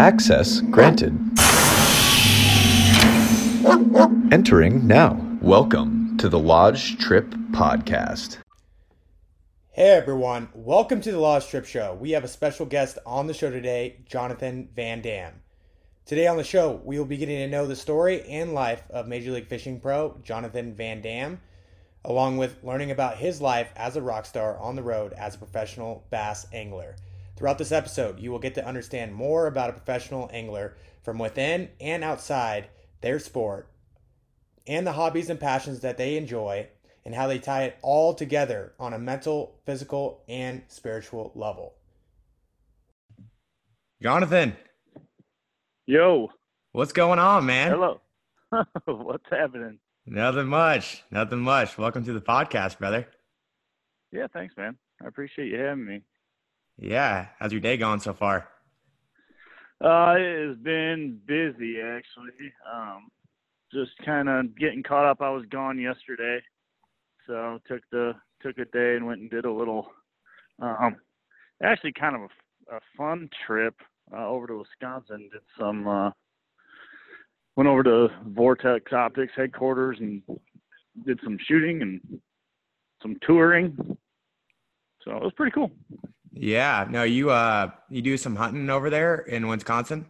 Access granted. Entering now. Welcome to the Laj Tripp Podcast. Hey everyone, welcome to the Laj Tripp Show. We have a special guest on the show today, Jonathon VanDam. Today on the show, we will be getting to know the story and life of Major League Fishing pro Jonathon VanDam, along with learning about his life as a rock star on the road as a professional bass angler. Throughout this episode, you will get to understand more about a professional angler from within and outside their sport and the hobbies and passions that they enjoy and how they tie it all together on a mental, physical, and spiritual level. Jonathon, Yo, what's going on, man? hello. What's happening? Nothing much. Nothing much. Welcome to the podcast, brother. Yeah, thanks, man. I appreciate you having me. Yeah. How's your day going so far? Uh, it has been busy actually. Um, just kind of getting caught up. I was gone yesterday, so took the took a day and went and did a little, um, actually kind of a, a fun trip uh, over to Wisconsin. Did some, uh, went over to Vortex Optics headquarters and did some shooting and some touring. So it was pretty cool. Yeah. No, you uh you do some hunting over there in Wisconsin?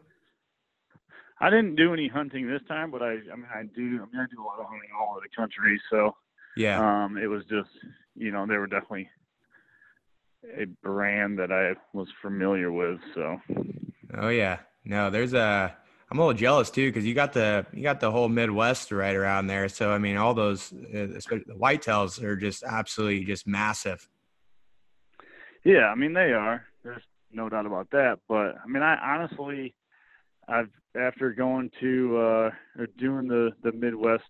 I didn't do any hunting this time, but I, I mean, I do. I mean, I do a lot of hunting all over the country. So, Yeah. um, it was just, you know, they were definitely a brand that I was familiar with. So, Oh yeah. No, there's a I'm a little jealous too because you got the you got the whole Midwest right around there. So I mean, all those uh, especially the whitetails are just absolutely just massive. yeah, I mean, they are. There's no doubt about that. But I mean, I honestly, I've after going to uh, or doing the the Midwest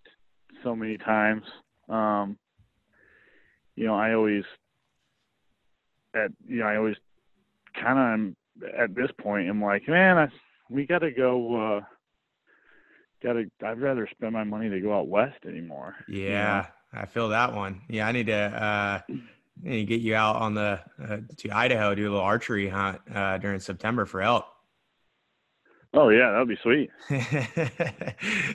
so many times, um, you know, I always at you know I always kind of at this point I'm like, man, I, we got to go. uh Got to. I'd rather spend my money to go out west anymore. you know? Yeah, I feel that one. Yeah, I need to uh I need to get you out on the uh, to Idaho do a little archery hunt uh, during September for elk. Oh yeah, that'd be sweet.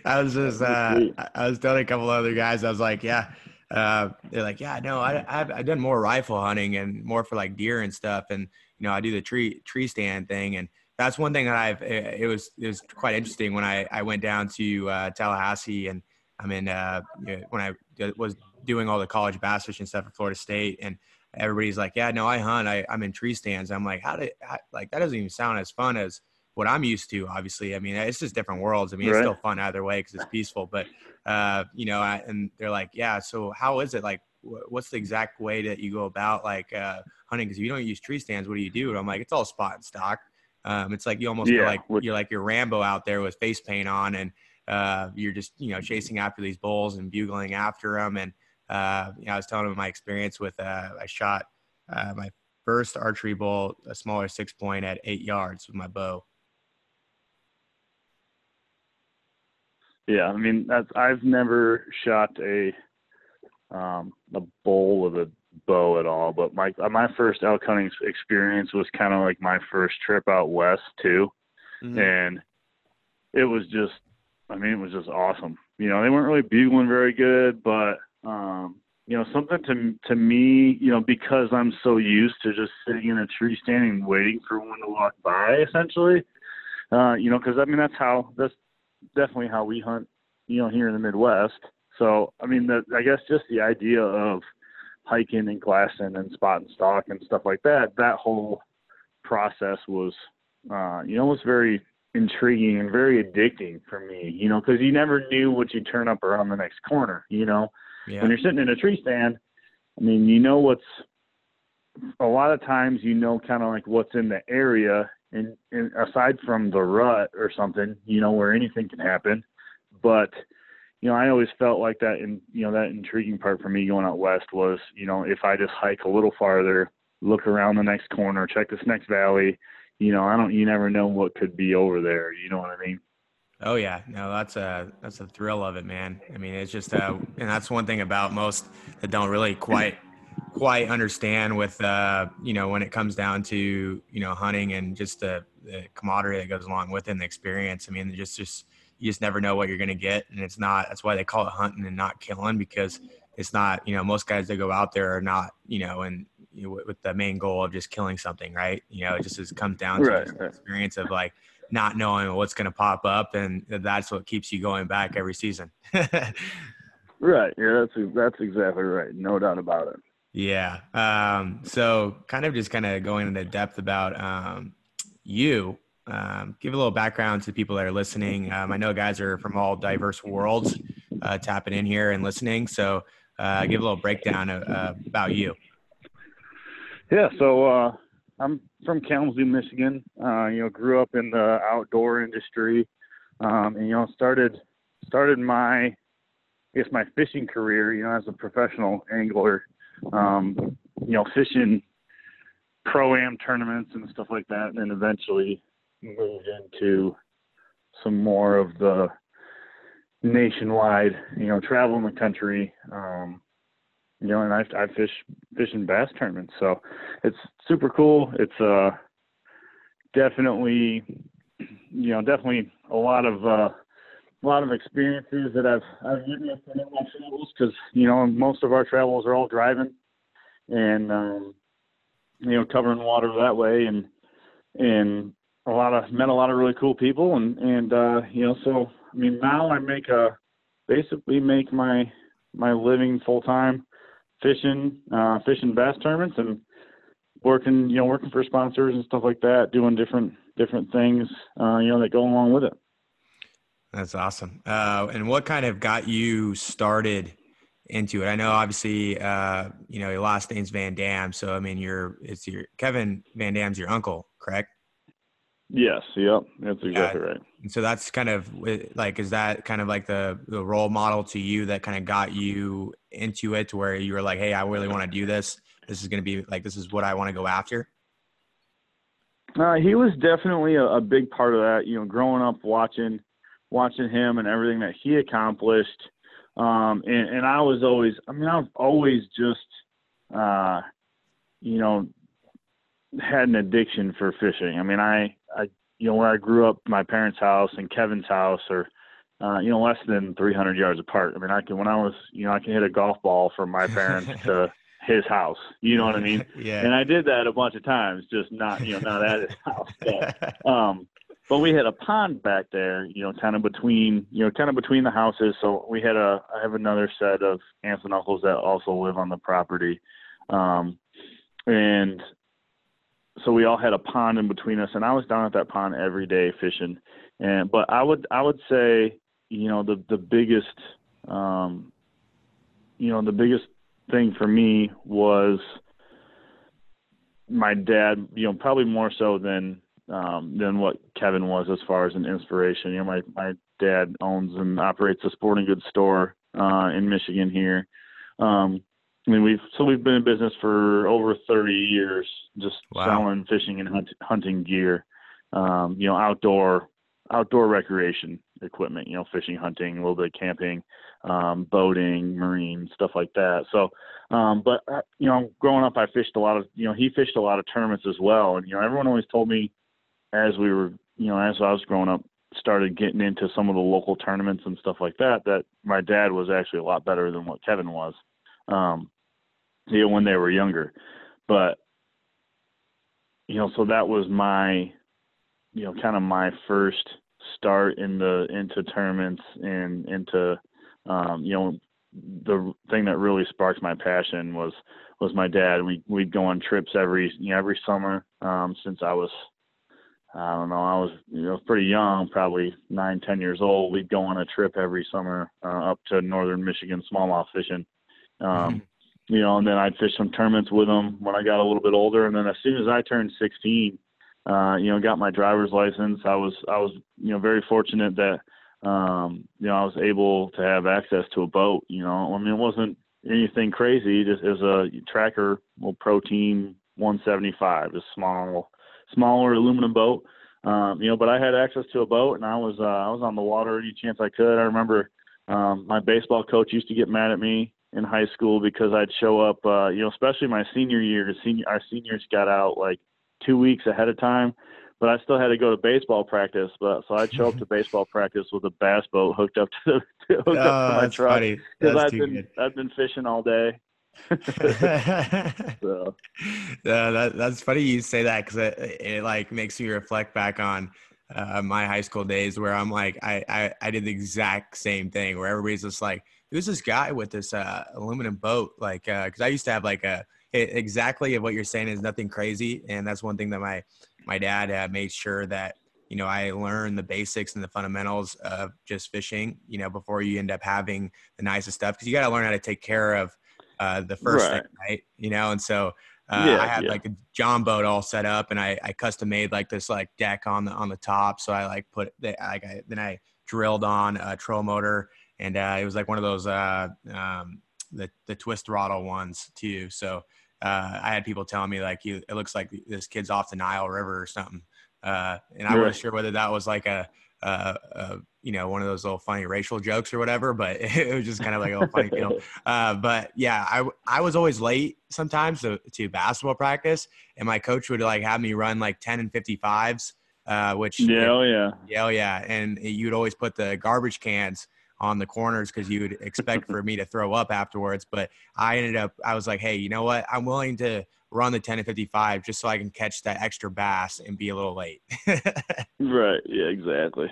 I was just uh, That'd be sweet. I- I was telling a couple other guys I was like, yeah. Uh, they're like, yeah, no, I, I've, I've done more rifle hunting and more for like deer and stuff, and you know, I do the tree tree stand thing, and that's one thing that I've. It, it was it was quite interesting when I I went down to uh, Tallahassee, and I mean uh, when I was doing all the college bass fishing stuff at Florida State, and everybody's like, yeah, no, I hunt, I, I'm in tree stands. I'm like, how did how, like that doesn't even sound as fun as what I'm used to. Obviously, I mean, it's just different worlds. I mean, it's still fun either way because it's peaceful. But uh, you know, I, and they're like, yeah. So how is it like? What's the exact way that you go about like uh, hunting? Because if you don't use tree stands, what do you do? And I'm like, it's all spot and stalk. Um, it's like you almost feel Yeah, like which- you're like your Rambo out there with face paint on, and uh, you're just you know chasing after these bulls and bugling after them. And uh, you know, I was telling them my experience with uh, I shot uh, my first archery bull, a smaller six point at eight yards with my bow. Yeah, I mean that's I've never shot a um a bull with a bow at all, but my uh, my first elk hunting experience was kind of like my first trip out west too, and it was just I mean it was just awesome. You know, they weren't really bugling very good, but um you know something to to me, you know, because I'm so used to just sitting in a tree standing waiting for one to walk by essentially. Uh, you know, because I mean that's how that's definitely how we hunt, you know, here in the Midwest. So, I mean, I guess just the idea of hiking and glassing and spot and stalk and stuff like that, that whole process was, uh, you know, was very intriguing and very addicting for me, you know, because you never knew what you'd turn up around the next corner, you know. Yeah. When you're sitting in a tree stand, I mean, you know what's, a lot of times you know kind of like what's in the area and, and aside from the rut or something, you know, where anything can happen. But, you know, I always felt like that and you know, that intriguing part for me going out west was, you know, if I just hike a little farther, look around the next corner, check this next valley, you know, I don't you never know what could be over there, you know what I mean? Oh yeah, no, that's a that's a thrill of it, man. I mean, it's just uh, and that's one thing about most that don't really quite quite understand with uh, you know when it comes down to you know hunting and just the, the camaraderie that goes along with it and the experience. I mean, just just you just never know what you're gonna get, and it's not. That's why they call it hunting and not killing because it's not. You know, most guys that go out there are not. You know, and you know, with the main goal of just killing something, right? You know, it just is, comes down to Right, the right. experience of like not knowing what's going to pop up, and that's what keeps you going back every season. Right. Yeah, that's that's exactly right. No doubt about it. yeah. Um, so, kind of just kind of going into depth about um, you. Um, give a little background to people that are listening. Um, I know guys are from all diverse worlds uh, tapping in here and listening. So, uh, give a little breakdown of, uh, about you. Yeah. So uh, I'm from Kalamazoo, Michigan. Uh, you know, grew up in the outdoor industry, um, and you know, started started my I guess my fishing career. You know, as a professional angler. Um, you know, fishing pro am tournaments and stuff like that, and then eventually moved into some more of the nationwide, you know, traveling the country. Um, you know, and I I fish fish in bass tournaments, so it's super cool. It's uh definitely, you know, definitely a lot of uh, a lot of experiences that I've I've witnessed in my travels because you know most of our travels are all driving and um, you know covering water that way and and a lot of met a lot of really cool people and and uh, you know so I mean now I make a basically make my my living full time fishing uh, fishing bass tournaments and working you know working for sponsors and stuff like that doing different different things uh, you know that go along with it. That's awesome. Uh, and what kind of got you started into it? I know obviously, uh, you know, your last name's VanDam. So, I mean, you're, it's your, Kevin VanDam's your uncle, correct? Yes, yep, that's exactly right. And so that's kind of like, is that kind of like the, the role model to you that kind of got you into it to where you were like, Hey, I really want to do this. This is going to be like, this is what I want to go after. Uh, he was definitely a, a big part of that. You know, growing up watching watching him and everything that he accomplished. Um, and, and I was always, I mean, I've always just, uh, you know, had an addiction for fishing. I mean, I, you know, where I grew up, my parents' house and Kevin's house are, uh, you know, less than 300 yards apart. I mean, I can, when I was, you know, I can hit a golf ball from my parents to his house. You know what I mean? yeah. And I did that a bunch of times, just not, you know, not at his house. But, um, but we had a pond back there, you know, kind of between, you know, kind of between the houses. So we had a, I have another set of aunts and uncles that also live on the property. Um, and so we all had a pond in between us and I was down at that pond every day fishing. And, but I would, I would say, you know, the, the biggest, um, you know, the biggest thing for me was my dad, you know, probably more so than, um, than what Kevin was as far as an inspiration. You know, my my dad owns and operates a sporting goods store uh, in Michigan here. Um, I mean, we've so we've been in business for over 30 years, just Wow. selling fishing and hunt, hunting gear. Um, you know, outdoor outdoor recreation equipment. You know, fishing, hunting, a little bit of camping, um, boating, marine stuff like that. So, um, but uh, you know, growing up, I fished a lot of. You know, he fished a lot of tournaments as well, and you know, everyone always told me as we were, you know, as I was growing up, started getting into some of the local tournaments and stuff like that, that my dad was actually a lot better than what Kevin was, um, you know, when they were younger. But, you know, so that was my, you know, kind of my first start in the, into tournaments and into, um, you know, the thing that really sparked my passion was, was my dad. We, we'd go on trips every, you know, every summer, um, since I was, I don't know. I was, you know, pretty young, probably nine, ten years old. We'd go on a trip every summer uh, up to northern Michigan smallmouth fishing. Um, You know, and then I'd fish some tournaments with them when I got a little bit older. And then as soon as I turned 16, uh, you know, got my driver's license, I was, I was, you know, very fortunate that, um, you know, I was able to have access to a boat. You know, I mean, it wasn't anything crazy. Just as a tracker, little Pro Team 175, a small smaller aluminum boat. Um, you know, but I had access to a boat and I was uh, I was on the water any chance I could. I remember um, my baseball coach used to get mad at me in high school because I'd show up, uh, you know, especially my senior year. Senior, our seniors got out like two weeks ahead of time, but I still had to go to baseball practice. But so I'd show up to baseball practice with a bass boat hooked up to, the, hooked oh, up to my truck because I've been good. I've been fishing all day. so. Uh, that, that's funny you say that because it, it like makes me reflect back on uh, my high school days where I'm like I, I I did the exact same thing where everybody's just like who's this guy with this uh, aluminum boat like because uh, I used to have like a it, exactly what you're saying is nothing crazy and that's one thing that my my dad uh, made sure that you know I learned the basics and the fundamentals of just fishing you know before you end up having the nicest stuff because you got to learn how to take care of uh, the first right. thing right you know and so uh, yeah, I had yeah. like a John boat all set up, and I, I custom made like this like deck on the on the top. So I like put the, like I, then I drilled on a troll motor, and uh, it was like one of those uh, um, the the twist throttle ones too. So uh, I had people telling me like, it looks like this kid's off the Nile River or something, uh, and I wasn't sure whether that was like a, a, a, you know one of those little funny racial jokes or whatever, but it was just kind of like a funny deal. Uh, but yeah, I I was always late sometimes to, to basketball practice, and my coach would like have me run like ten and fifty fives. Uh, which yeah, oh yeah, yeah, oh yeah, and you'd always put the garbage cans on the corners because you would expect for me to throw up afterwards. But I ended up, I was like, hey, you know what? I'm willing to run the 10 to 55 just so I can catch that extra bass and be a little late. right. Yeah, exactly.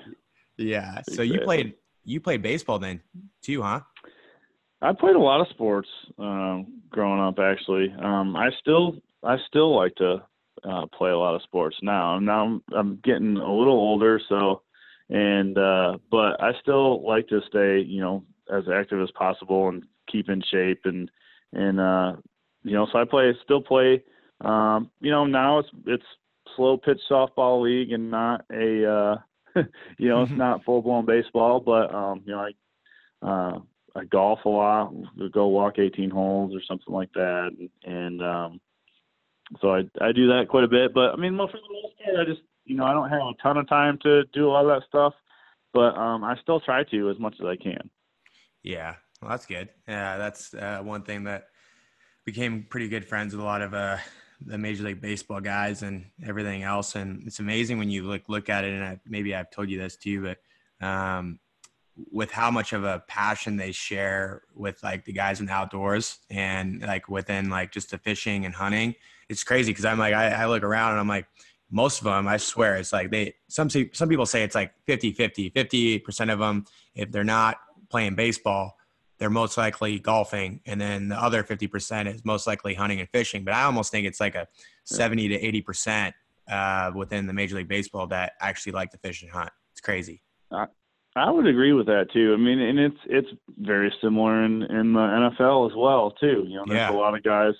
Yeah. So exactly. you played, you played baseball then too, huh? I played a lot of sports um, growing up. Actually, um, I still I still like to uh, play a lot of sports now. Now I'm, I'm getting a little older, so and uh, but I still like to stay, you know, as active as possible and keep in shape and and uh, you know, so I play still play. Um, you know, now it's it's slow pitch softball league and not a uh, you know, it's mm-hmm. not full blown baseball, but um, you know, I uh, I golf a lot, go walk 18 holes or something like that, and, and um, so I I do that quite a bit. But I mean, well for the most part, I just you know, I don't have a ton of time to do a lot of that stuff, but um, I still try to as much as I can. Yeah, well, that's good. Yeah, that's uh, one thing that became pretty good friends with a lot of uh, the Major League Baseball guys and everything else. And it's amazing when you look look at it. And I, maybe I've told you this too, but um, with how much of a passion they share with like the guys in the outdoors and like within like just the fishing and hunting, it's crazy because I'm like I, I look around and I'm like most of them i swear it's like they some some people say it's like 50 50 50% of them if they're not playing baseball they're most likely golfing and then the other 50% is most likely hunting and fishing. But i almost think it's like a 70 to 80% uh, within the major league baseball that actually like to fish and hunt. It's crazy. I, I would agree with that too. I mean and it's it's very similar in in the nfl as well too. You know there's yeah. a lot of guys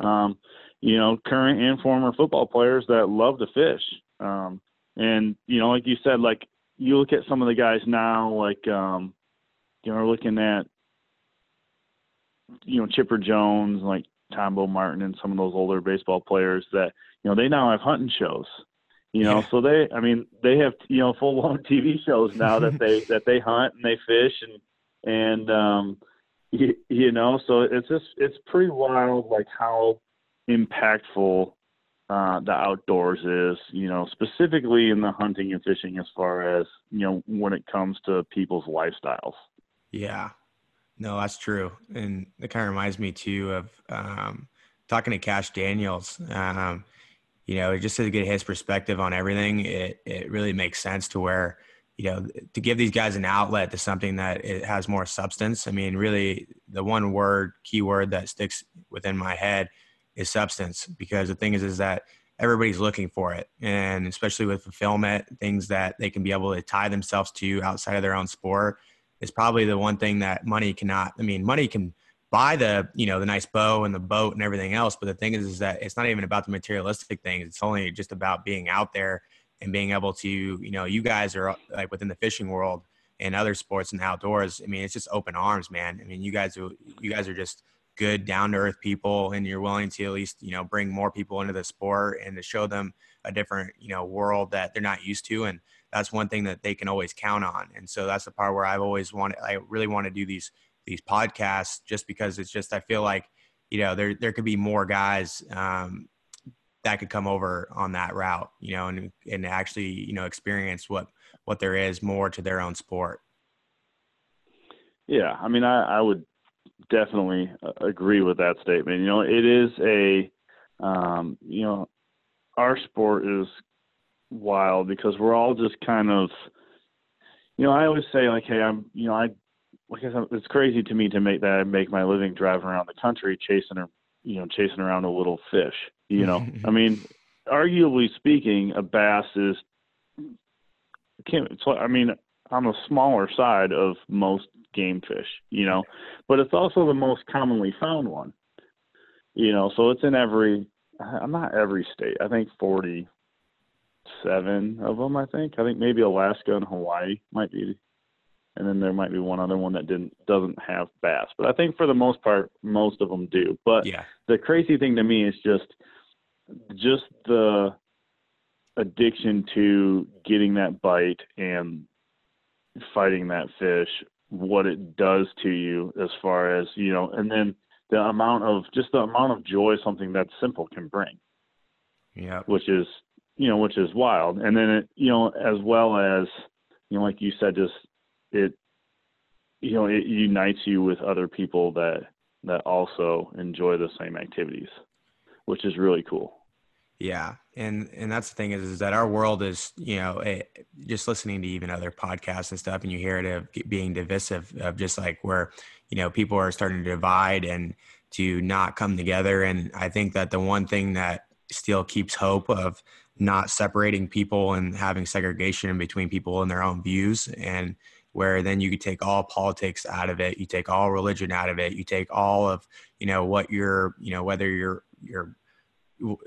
um, you know, current and former football players that love to fish. Um, and you know, like you said, like you look at some of the guys now, like um, you know, looking at you know Chipper Jones, like Tombo Martin, and some of those older baseball players that you know they now have hunting shows. You know, yeah. so they, I mean, they have you know full blown TV shows now that they that they hunt and they fish and and um, you, you know, so it's just it's pretty wild, like how impactful uh, the outdoors is, you know, specifically in the hunting and fishing as far as, you know, when it comes to people's lifestyles. Yeah. No, that's true. And it kind of reminds me too of um, talking to Cash Daniels. Um, you know, just to get his perspective on everything, it, it really makes sense to where, you know, to give these guys an outlet to something that it has more substance. I mean, really the one word, keyword that sticks within my head is substance because the thing is is that everybody's looking for it. And especially with fulfillment things that they can be able to tie themselves to outside of their own sport is probably the one thing that money cannot i mean money can buy the you know the nice bow and the boat and everything else. But the thing is is that it's not even about the materialistic things. It's only just about being out there and being able to you know you guys are like within the fishing world and other sports and outdoors. I mean it's just open arms man. I mean you guys you guys are just good down to earth people and you're willing to at least you know bring more people into the sport and to show them a different you know world that they're not used to and that's one thing that they can always count on and so that's the part where i've always wanted i really want to do these these podcasts just because it's just I feel like you know there there could be more guys um, that could come over on that route, you know, and and actually you know experience what what there is more to their own sport. Yeah, I mean, I, I would definitely uh, agree with that statement. You know, it is a, um, you know, our sport is wild because we're all just kind of, you know, I always say like, hey, I'm, you know, I, like I said, it's crazy to me to make that I make my living driving around the country chasing or, you know, chasing around a little fish. You know, I mean, arguably speaking, a bass is, can't. It's, I mean, on the smaller side of most game fish, you know, but it's also the most commonly found one, you know, so it's in every, I'm not every state, I think 47 of them, I think. I think maybe Alaska and Hawaii might be, and then there might be one other one that didn't, doesn't have bass, but I think for the most part, most of them do. But yeah. the crazy thing to me is just, just the addiction to getting that bite and fighting that fish what it does to you as far as you know and then the amount of just the amount of joy something that simple can bring. Yeah which is you know which is wild. And then it you know as well as you know like you said just it you know it unites you with other people that that also enjoy the same activities which is really cool yeah, and and that's the thing is, is that our world is you know a, just listening to even other podcasts and stuff, and you hear it of being divisive of just like where you know people are starting to divide and to not come together. And I think that the one thing that still keeps hope of not separating people and having segregation between people and their own views and where then you could take all politics out of it you take all religion out of it you take all of you know what you're you know whether you're you're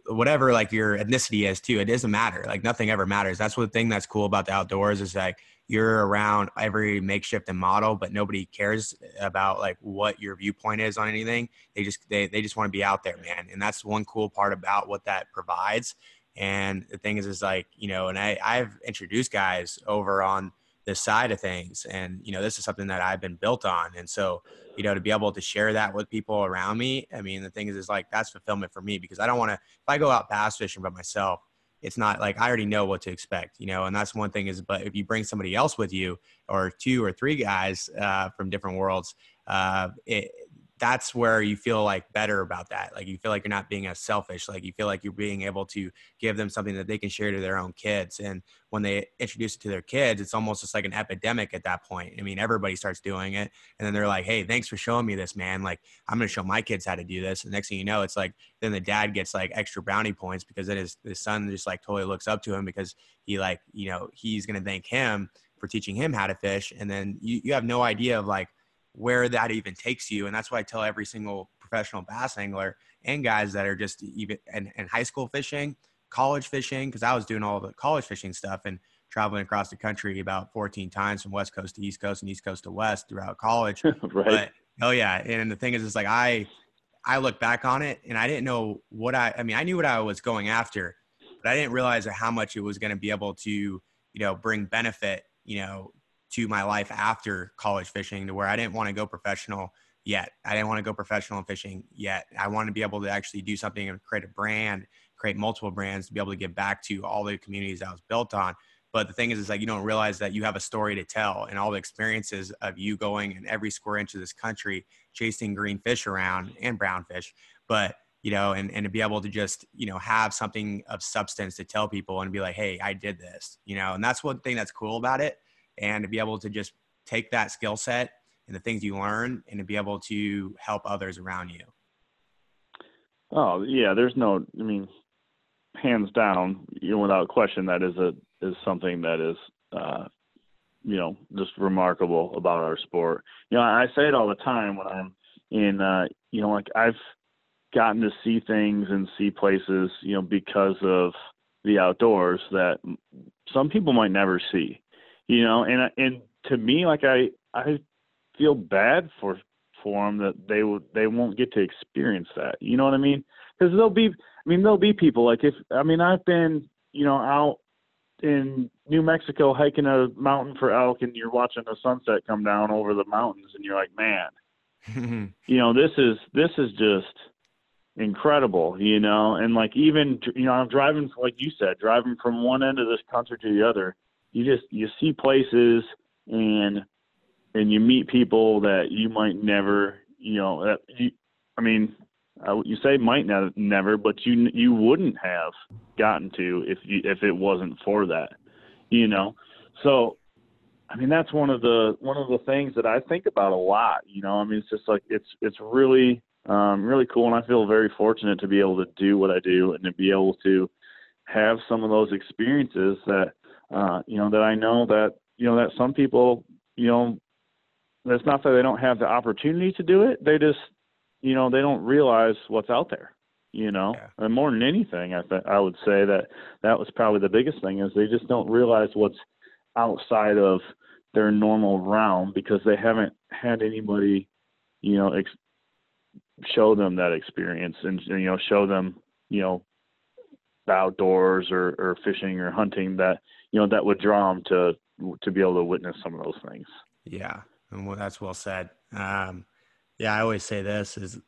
whatever like your ethnicity is too it doesn't matter like nothing ever matters. That's what the thing that's cool about the outdoors is like you're around every makeshift and model but nobody cares about like what your viewpoint is on anything. They just they, they just want to be out there man and that's one cool part about what that provides. And the thing is is like you know and i i've introduced guys over on this side of things and you know this is something that i've been built on and so you know to be able to share that with people around me i mean the thing is is like that's fulfillment for me because i don't want to if i go out bass fishing by myself it's not like i already know what to expect you know and that's one thing is but if you bring somebody else with you or two or three guys uh, from different worlds uh, it, that's where you feel like better about that. Like you feel like you're not being as selfish. Like you feel like you're being able to give them something that they can share to their own kids. And when they introduce it to their kids, it's almost just like an epidemic at that point. I mean, everybody starts doing it. And then they're like, hey, thanks for showing me this, man. Like I'm going to show my kids how to do this. And next thing you know, it's like, then the dad gets like extra brownie points because then his, his son just like totally looks up to him because he like, you know, he's going to thank him for teaching him how to fish. And then you, you have no idea of like, where that even takes you. And that's why I tell every single professional bass angler and guys that are just even in, high school fishing, college fishing, because I was doing all the college fishing stuff and traveling across the country about 14 times from West Coast to East Coast and East Coast to West throughout college. right. But, oh yeah. And the thing is, it's like I, I look back on it and I didn't know what I, I mean, I knew what I was going after, but I didn't realize how much it was going to be able to, you know, bring benefit, you know, to my life after college fishing to where I didn't want to go professional yet. I didn't want to go professional in fishing yet. I wanted to be able to actually do something and create a brand, create multiple brands to be able to give back to all the communities I was built on. But the thing is, is like you don't realize that you have a story to tell, and all the experiences of you going in every square inch of this country chasing green fish around and brown fish. But you know, and, and to be able to just, you know, have something of substance to tell people and be like, hey, I did this, you know, and that's one thing that's cool about it and to be able to just take that skill set and the things you learn and to be able to help others around you. Oh yeah, there's no. I mean, hands down, you know, without question, that is a is something that is, uh, you know, just remarkable about our sport. You know, I say it all the time when I'm in. Uh, you know, like I've gotten to see things and see places, you know, because of the outdoors that some people might never see you know, and and to me, like I I feel bad for for them that they would they won't get to experience that. You know what I mean? Because there'll be, I mean, there'll be people like if I mean I've been you know out in New Mexico hiking a mountain for elk, and you're watching the sunset come down over the mountains, and you're like, man, you know, this is this is just incredible, you know, and like even you know, I'm driving like you said, driving from one end of this country to the other. You just you see places and and you meet people that you might never, you know, that you, I mean, uh, you say might not never, but you you wouldn't have gotten to if you if it wasn't for that, you know. So, I mean, that's one of the one of the things that I think about a lot. You know, I mean, it's just like it's it's really um, really cool, and I feel very fortunate to be able to do what I do and to be able to have some of those experiences that uh, you know that I know that you know that some people you know it's not that they don't have the opportunity to do it; they just you know they don't realize what's out there you know yeah. and more than anything i th- i would say that that was probably the biggest thing is they just don't realize what's outside of their normal realm because they haven't had anybody you know ex- show them that experience and you know show them you know the outdoors or, or fishing or hunting that you know that would draw them to to be able to witness some of those things. Yeah. And well, that's well said. Um, yeah, I always say this is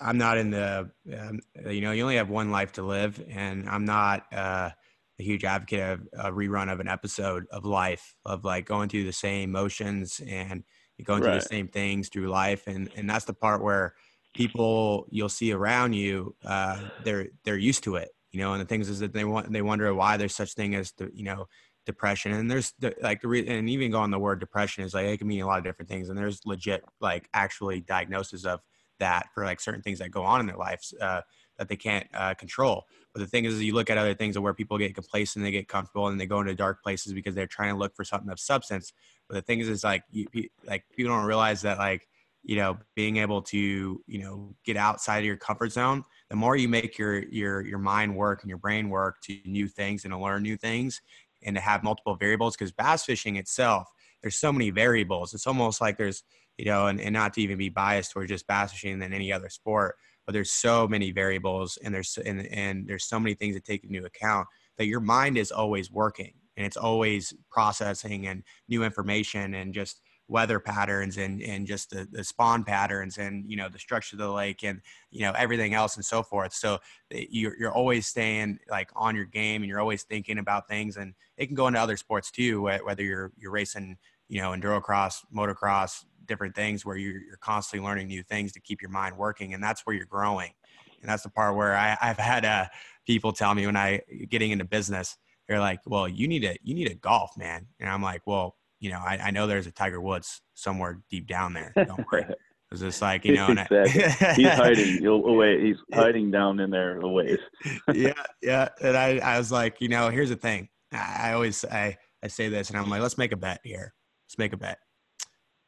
I'm not in the, um, you know, you only have one life to live, and I'm not uh, a huge advocate of a rerun of an episode of life of like going through the same motions and going right. through the same things through life, and and that's the part where people you'll see around you, uh, they're they're used to it, you know, and the things is that they want they wonder why there's such thing as the, you know depression. And there's the, like the re- and even going the word depression is like it can mean a lot of different things. And there's legit like actually diagnosis of that for like certain things that go on in their lives uh, that they can't uh, control. But the thing is you look at other things where people get complacent they get comfortable and they go into dark places because they're trying to look for something of substance. But the thing is is like you, like people don't realize that like you know being able to you know get outside of your comfort zone the more you make your your your mind work and your brain work to new things and to learn new things and to have multiple variables because bass fishing itself there's so many variables. It's almost like there's you know and, and not to even be biased towards just bass fishing than any other sport but there's so many variables and there's and, and there's so many things to take into account that your mind is always working and it's always processing and new information and just weather patterns and and just the, the spawn patterns and you know the structure of the lake and you know everything else and so forth. So eh, you're, you're always staying like on your game and you're always thinking about things and it can go into other sports too whether you're you're racing you know endurocross motocross different things where you're, you're constantly learning new things to keep your mind working and that's where you're growing. And that's the part where I, i've had uh, people tell me when i getting into business they're like well you need to you need to golf man. And i'm like well you know, I, I know there's a Tiger Woods somewhere deep down there. Don't worry. It's just like you know, exactly. I, he's hiding away. He's hiding down in there a ways. yeah, yeah. And I, I was like, you know, here's the thing. I, always, I, I say this, and I'm like, let's make a bet here. Let's make a bet.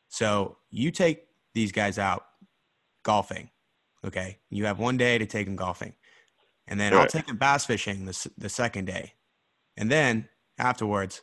So you take these guys out golfing, okay? You have one day to take them golfing, and then right. I'll take them bass fishing the the second day, and then afterwards,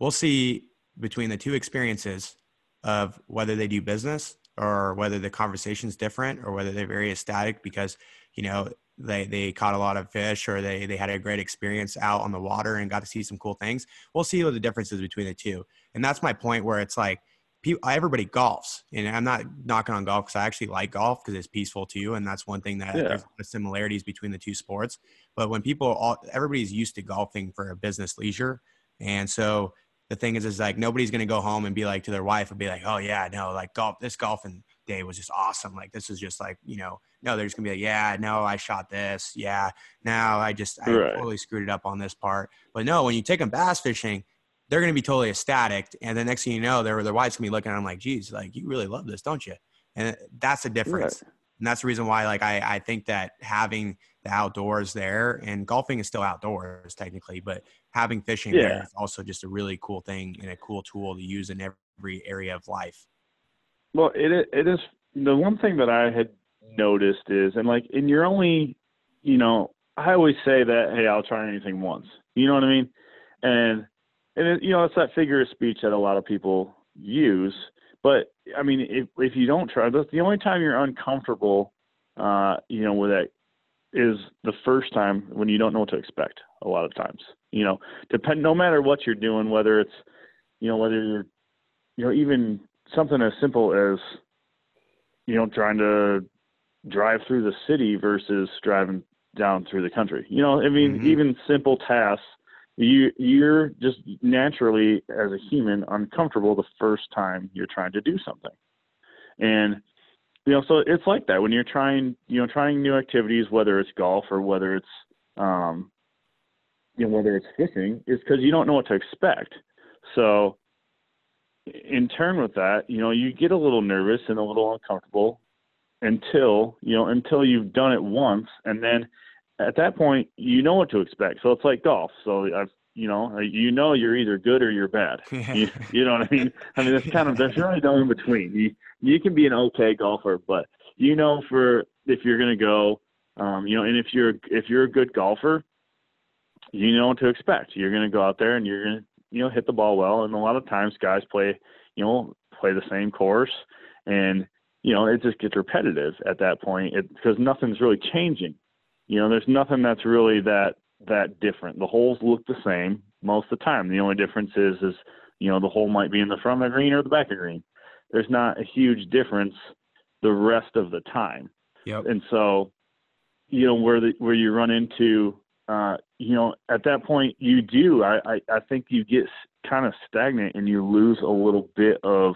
we'll see between the two experiences of whether they do business or whether the conversation is different or whether they're very ecstatic because you know they they caught a lot of fish or they they had a great experience out on the water and got to see some cool things. We'll see what the differences between the two. And that's my point where it's like people everybody golfs. And i'm not knocking on golf because i actually like golf because it's peaceful too. And that's one thing that yeah. there's the similarities between the two sports. But when people all everybody's used to golfing for a business leisure. And so the thing is, is like nobody's gonna go home and be like to their wife and be like, oh yeah, no, like golf, this golfing day was just awesome. Like this is just like you know, no, they're just gonna be like, yeah, no, I shot this, yeah, now I just I right. totally screwed it up on this part. But no, when you take them bass fishing, they're gonna be totally ecstatic, and the next thing you know, their their wife's gonna be looking at them like, geez, like you really love this, don't you? And that's the difference. Right. And that's the reason why, like, I, I think that having the outdoors there and golfing is still outdoors technically, but having fishing yeah. there is also just a really cool thing and a cool tool to use in every area of life. Well, it it is the one thing that I had noticed is, and like, and you're only, you know, I always say that, hey, I'll try anything once. You know what I mean? And and it, you know, it's that figure of speech that a lot of people use. But I mean, if if you don't try, that's the only time you're uncomfortable, uh, you know, with that is the first time when you don't know what to expect a lot of times you know depend no matter what you're doing whether it's you know whether you're you know even something as simple as you know, trying to drive through the city versus driving down through the country. You know, I mean, mm-hmm. even simple tasks, you you're just naturally as a human uncomfortable the first time you're trying to do something. And you know, so it's like that when you're trying, you know, trying new activities, whether it's golf or whether it's um you know, whether it's fishing, is because you don't know what to expect. So in turn with that, you know, you get a little nervous and a little uncomfortable until, you know, until you've done it once and then at that point you know what to expect. So it's like golf. So I've you know, you know you're either good or you're bad. you, you know what I mean? I mean, it's kind of there's really no in between. You you can be an okay golfer, but you know for if you're going to go, um, you know, and if you're if you're a good golfer, you know what to expect. You're going to go out there and you're going to you know hit the ball well. And a lot of times guys play you know play the same course, and you know it just gets repetitive at that point because nothing's really changing. You know, there's nothing that's really that that different. The holes look the same most of the time. The only difference is is you know the hole might be in the front of the green or the back of the green. There's not a huge difference the rest of the time. Yep. And so, you know, where the where you run into uh, you know, at that point you do. I, I, I think you get kind of stagnant and you lose a little bit of,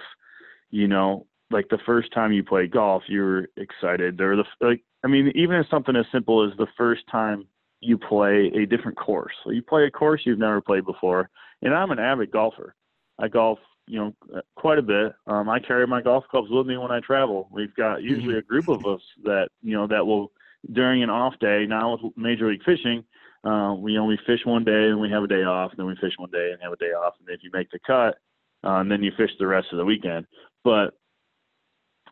you know, like the first time you play golf, you were excited. Or the like, I mean, even if something as simple as the first time you play a different course. So you play a course you've never played before. And I'm an avid golfer. I golf, you know, quite a bit. Um, I carry my golf clubs with me when I travel. We've got usually a group of us that, you know, that will during an off day. Now with Major League Fishing, uh, we only fish one day and we have a day off, and then we fish one day and have a day off, and if you make the cut, uh, and then you fish the rest of the weekend. But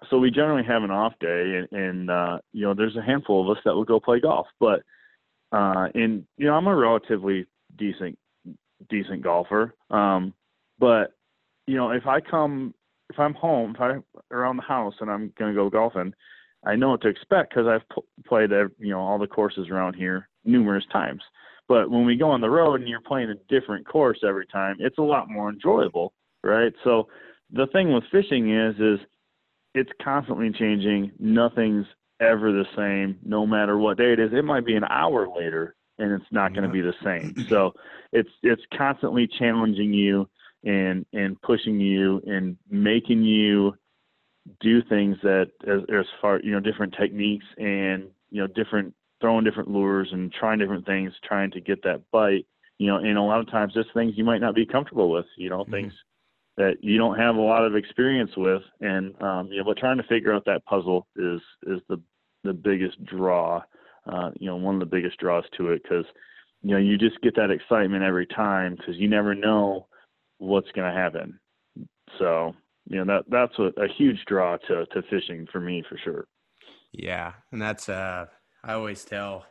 so we generally have an off day, and, and uh, you know, there's a handful of us that will go play golf. But uh, and you know, I'm a relatively decent decent golfer. Um, but you know, if I come, if I'm home, if I'm around the house and I'm going to go golfing, I know what to expect because I've p- played, you know, all the courses around here numerous times. But when we go on the road and you're playing a different course every time, it's a lot more enjoyable, right? So the thing with fishing is, is it's constantly changing. Nothing's ever the same, no matter what day it is. It might be an hour later, and it's not going to be the same. So it's it's constantly challenging you and and pushing you and making you do things that as, as far you know different techniques and you know different throwing different lures and trying different things trying to get that bite you know and a lot of times just things you might not be comfortable with you know mm-hmm. things that you don't have a lot of experience with. And um you know but trying to figure out that puzzle is is the the biggest draw uh you know one of the biggest draws to it. Because you know you just get that excitement every time because you never know what's going to happen. So you know that that's a, a huge draw to to fishing for me for sure. Yeah and that's uh i always tell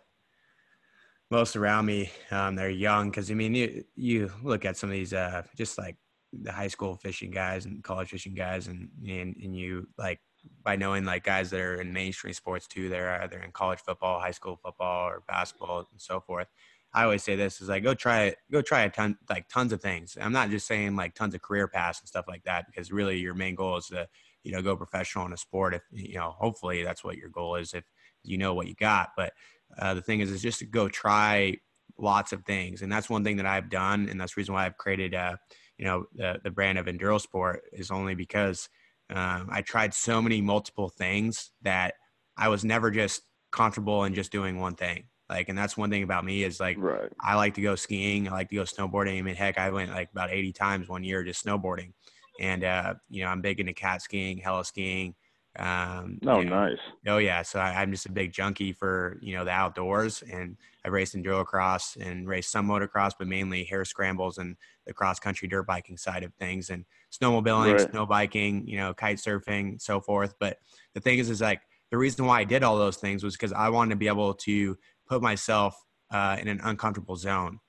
most around me um they're young because i mean you you look at some of these uh just like the high school fishing guys and college fishing guys and and, and you like by knowing like guys that are in mainstream sports too they're either in college football high school football or basketball and so forth I always say this is like go try it, go try a ton like tons of things. I'm not just saying like tons of career paths and stuff like that because really your main goal is to you know go professional in a sport. If you know, hopefully that's what your goal is if you know what you got. But uh, the thing is, is just to go try lots of things, and that's one thing that I've done, and that's the reason why I've created uh, you know the the brand of Enduro Sport is only because um, I tried so many multiple things that I was never just comfortable in just doing one thing. Like, and that's one thing about me is like, right. I like to go skiing. I like to go snowboarding. I mean, heck, I went like about 80 times one year just snowboarding. And, uh, you know, I'm big into cat skiing, heli skiing. Um, oh, you know, nice. Oh yeah. So I, am just a big junkie for, you know, the outdoors and I raced enduro cross and raced some motocross, but mainly hare scrambles and the cross country dirt biking side of things and snowmobiling, right. snow biking, you know, kite surfing, so forth. But the thing is, is like, the reason why I did all those things was because I wanted to be able to put myself uh, in an uncomfortable zone.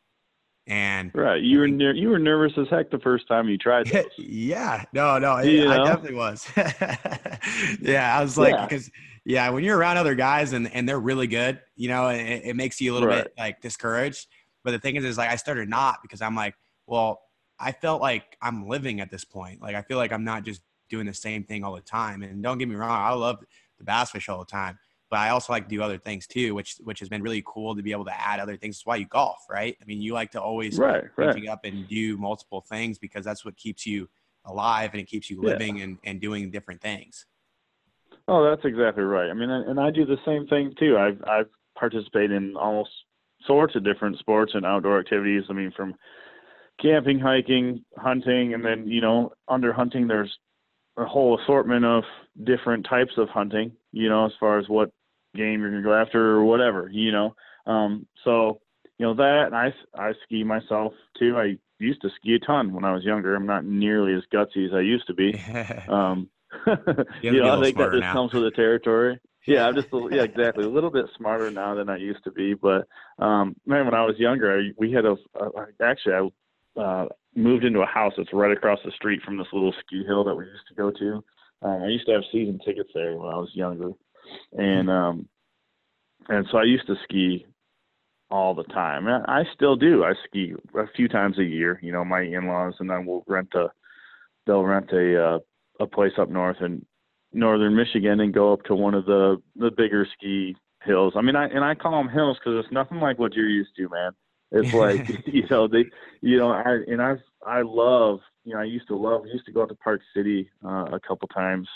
And right, you were ner- you were nervous as heck the first time you tried this. yeah, no, no, you I definitely was. yeah, I was like, because yeah. yeah. when you're around other guys and and they're really good, you know, it, it makes you a little right. bit like discouraged. But the thing is, is like I started not because I'm like, well, I felt like I'm living at this point. Like I feel like I'm not just doing the same thing all the time. And don't get me wrong, I love the bass fish all the time, but I also like to do other things too, which which has been really cool to be able to add other things. That's why you golf, right? I mean, you like to always right, right. up and do multiple things because that's what keeps you alive and it keeps you living yeah. and, and doing different things. Oh, that's exactly right. I mean, and I do the same thing too. I've I've participated in almost sorts of different sports and outdoor activities. I mean, from camping, hiking, hunting, and then you know, under hunting, there's a whole assortment of different types of hunting. You know, as far as what game you're gonna go after or whatever. You know, um, so you know that. And I I ski myself too. I used to ski a ton when I was younger. I'm not nearly as gutsy as I used to be. um, you know, I think that just now. comes with the territory. Yeah, I'm just a, yeah, exactly. A little bit smarter now than I used to be. But um, man, when I was younger, I, we had a, a actually I uh, moved into a house that's right across the street from this little ski hill that we used to go to. Um, I used to have season tickets there when I was younger, and um, and so I used to ski all the time. And I still do. I ski a few times a year. You know, my in-laws and then we'll rent a they'll rent a uh, a place up north in northern Michigan and go up to one of the the bigger ski hills. I mean, I and I call them hills because it's nothing like what you're used to, man. It's like you know they, you know, I and I've I love you know I used to love used to go out to Park City uh, a couple times.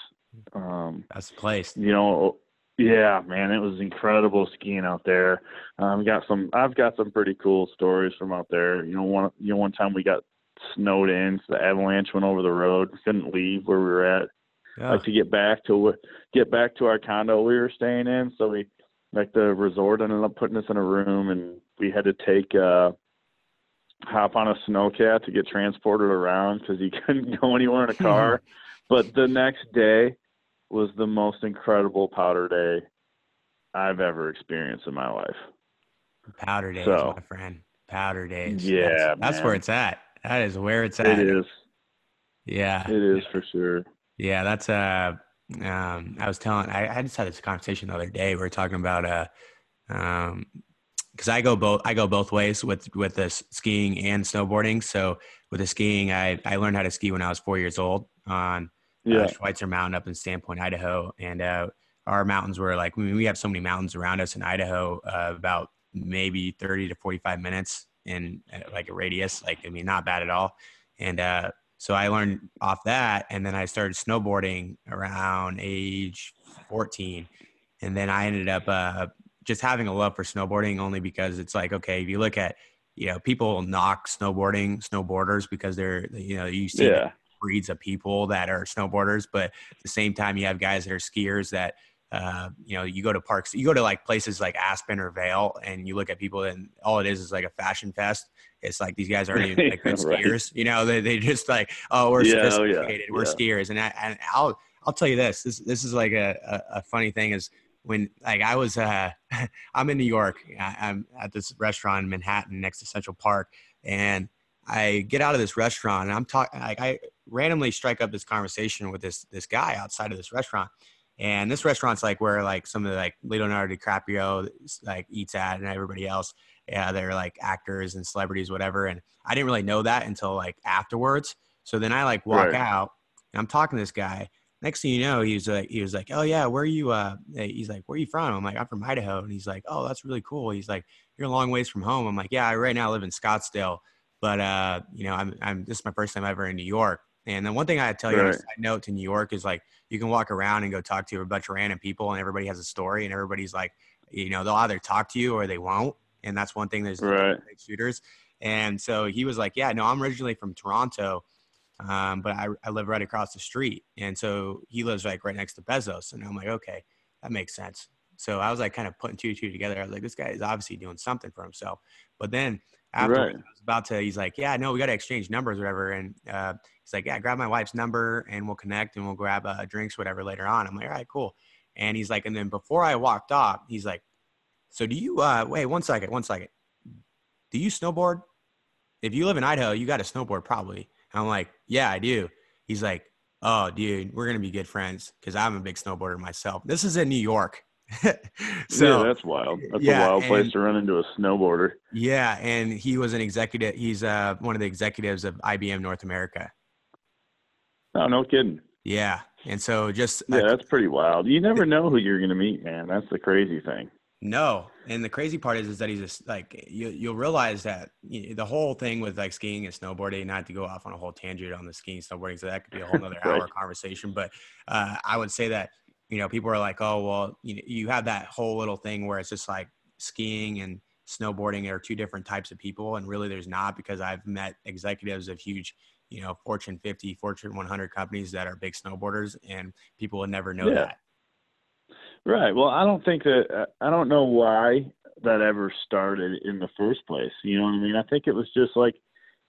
Um, That's the place. You know, yeah, man, it was incredible skiing out there. Um, got some I've got some pretty cool stories from out there. You know, one you know one time we got snowed in, so the avalanche went over the road. We couldn't leave where we were at. Yeah. Like to get back to get back to our condo we were staying in. So we like the resort ended up putting us in a room, and we had to take uh hop on a snowcat to get transported around because he couldn't go anywhere in a car. but the next day was the most incredible powder day I've ever experienced in my life. Powder days, so, my friend. Powder days. Yeah, that's, that's where it's at. That is where it's at. It is. Yeah. It is for sure. Yeah, that's uh um I was telling I, I just had this conversation the other day. We were talking about uh um because I go both I go both ways with with this skiing and snowboarding. So with the skiing, I I learned how to ski when I was four years old on uh, yeah. uh, Schweitzer Mountain up in Sandpoint, Idaho, and uh, our mountains were like I mean, we have so many mountains around us in Idaho, uh, about maybe thirty to forty five minutes in uh, like a radius. Like, I mean, not bad at all. And uh, so I learned off that. And then I started snowboarding around age 14. And then I ended up uh, just having a love for snowboarding only because it's like, okay, if you look at, you know, people knock snowboarding, snowboarders because they're, you know, you see yeah. breeds of people that are snowboarders, but at the same time, you have guys that are skiers that uh, you know, you go to parks, you go to like places like Aspen or Vail and you look at people, and all it is is like a fashion fest. It's like these guys aren't even like good right. skiers, you know. They they just like, oh, we're yeah, sophisticated, oh, yeah. we're skiers, and I, and I'll I'll tell you this. This this is like a, a, a funny thing is when like I was uh I'm in New York, I, I'm at this restaurant in Manhattan next to Central Park, and I get out of this restaurant, and I'm talking. Like, I randomly strike up this conversation with this this guy outside of this restaurant and this restaurant's like where like some of the like Leonardo DiCaprio like eats at and everybody else. Yeah, they're like actors and celebrities, whatever. And I didn't really know that until like afterwards. So then I like walk right. out and I'm talking to this guy. Next thing you know, he was like, he was like, oh yeah, where are you? Uh, he's like, where are you from? I'm like, I'm from Idaho. And he's like, oh, that's really cool. He's like, you're a long ways from home. I'm like, yeah, I right now live in Scottsdale, but uh, you know, I'm, I'm this is my first time ever in New York. And then one thing I tell you, right. I note to New York is like you can walk around and go talk to a bunch of random people, and everybody has a story, and everybody's like, you know, they'll either talk to you or they won't. And that's one thing. There's right. shooters, and so he was like, "Yeah, no, I'm originally from Toronto, um, but I, I live right across the street." And so he lives like right next to Bezos, and I'm like, "Okay, that makes sense." So I was like, kind of putting two two together. I was like, "This guy is obviously doing something for himself." But then after right. I was about to, he's like, "Yeah, no, we got to exchange numbers, or whatever." And uh, he's like, "Yeah, grab my wife's number and we'll connect and we'll grab uh, drinks, whatever, later on." I'm like, "All right, cool." And he's like, and then before I walked off, he's like, "So do you? Uh, wait, one second, one second. Do you snowboard? If you live in Idaho, you got a snowboard probably." I'm like, "Yeah, I do." He's like, "Oh, dude, we're gonna be good friends because I'm a big snowboarder myself." This is in New York. so yeah, that's wild. That's yeah, a wild place and, to run into a snowboarder. Yeah, and he was an executive. He's uh, one of the executives of IBM North America. No, no kidding. Yeah, and so just yeah, that's pretty wild. You never know who you're going to meet, man. That's the crazy thing. No, and the crazy part is, is that he's just like you. You'll realize that you know, the whole thing with like skiing and snowboarding. Not to go off on a whole tangent on the skiing snowboarding, so that could be a whole other right. hour conversation. But uh, I would say that you know people are like, oh well, you know, you have that whole little thing where it's just like skiing and snowboarding are two different types of people, and really there's not because I've met executives of huge you know Fortune 50, Fortune 100 companies that are big snowboarders, and people would never know yeah. that. Right. Well, I don't think that I don't know why that ever started in the first place. You know what I mean? I think it was just like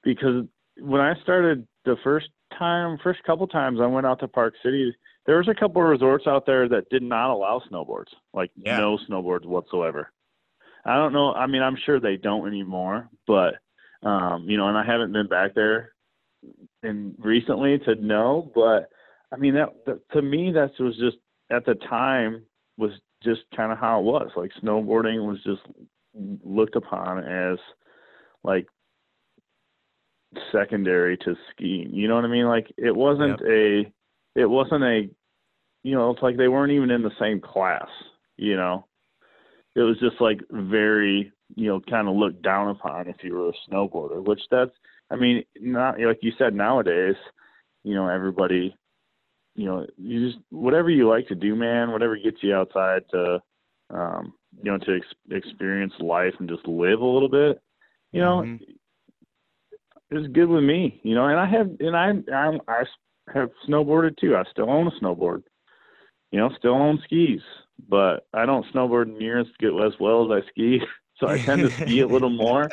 because when I started the first time, first couple times I went out to Park City, there was a couple of resorts out there that did not allow snowboards, like yeah. no snowboards whatsoever. I don't know. I mean, I'm sure they don't anymore, but um, you know, and I haven't been back there in recently to know, but I mean that, that to me that was just at the time was just kind of how it was. Like snowboarding was just looked upon as like secondary to skiing. You know what I mean? Like it wasn't yep. a it wasn't a you know, it's like they weren't even in the same class, you know. It was just like very, you know, kind of looked down upon if you were a snowboarder, which that's I mean, not like you said nowadays, you know, everybody, you know, you just whatever you like to do, man, whatever gets you outside to, um, you know, to ex- experience life and just live a little bit, you know, mm-hmm. it's good with me, you know. And I have, and I, I'm, I have snowboarded too. I still own a snowboard, you know, still own skis, but I don't snowboard near as good as well as I ski, so I tend to ski a little more.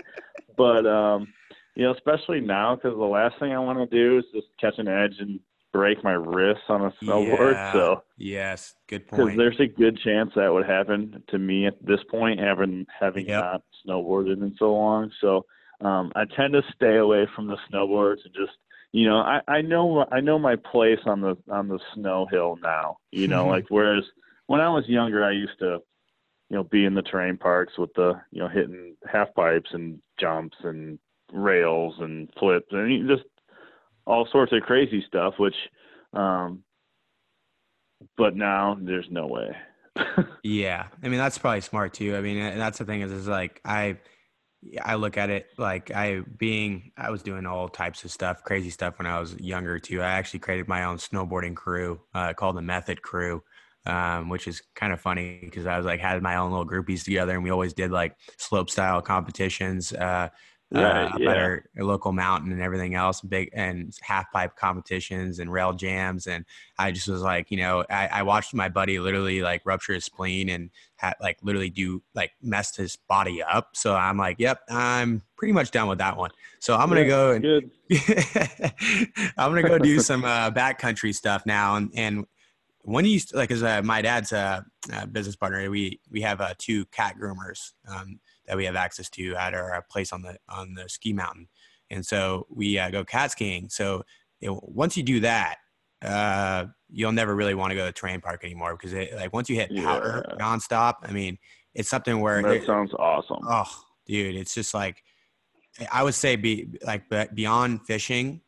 But um, you know, especially now because the last thing I want to do is just catch an edge and break my wrist on a snowboard. Yeah. So yes, good point. Because there's a good chance that would happen to me at this point, having having yep. not snowboarded in so long. So um, I tend to stay away from the snowboards and just you know I, I know I know my place on the on the snow hill now. You know, like whereas when I was younger, I used to you know be in the terrain parks with the you know hitting half pipes and jumps and rails and flips and just all sorts of crazy stuff which um but now there's no way. Yeah. I mean that's probably smart too. I mean that's the thing is is like i i look at it like i being i was doing all types of stuff crazy stuff when i was younger too. I actually created my own snowboarding crew uh, called the method crew um, which is kind of funny because I was like had my own little groupies together, and we always did like slope style competitions. Uh, right, uh, yeah. our local mountain and everything else, big and half pipe competitions and rail jams. And I just was like, you know, I, I watched my buddy literally like rupture his spleen and had like literally do like messed his body up. So I'm like, yep, I'm pretty much done with that one. So I'm gonna yeah, go and I'm gonna go do some uh, backcountry stuff now. And and when you like, as uh, my dad's a, a, business partner, we we have uh, two cat groomers. Um, that we have access to at our place on the on the ski mountain, and so we uh, go cat skiing. So it, once you do that, uh, you'll never really want to go to the terrain park anymore because it, like once you hit powder yeah. nonstop, I mean, it's something where that it, sounds awesome. Oh, dude, it's just like I would say be like beyond fishing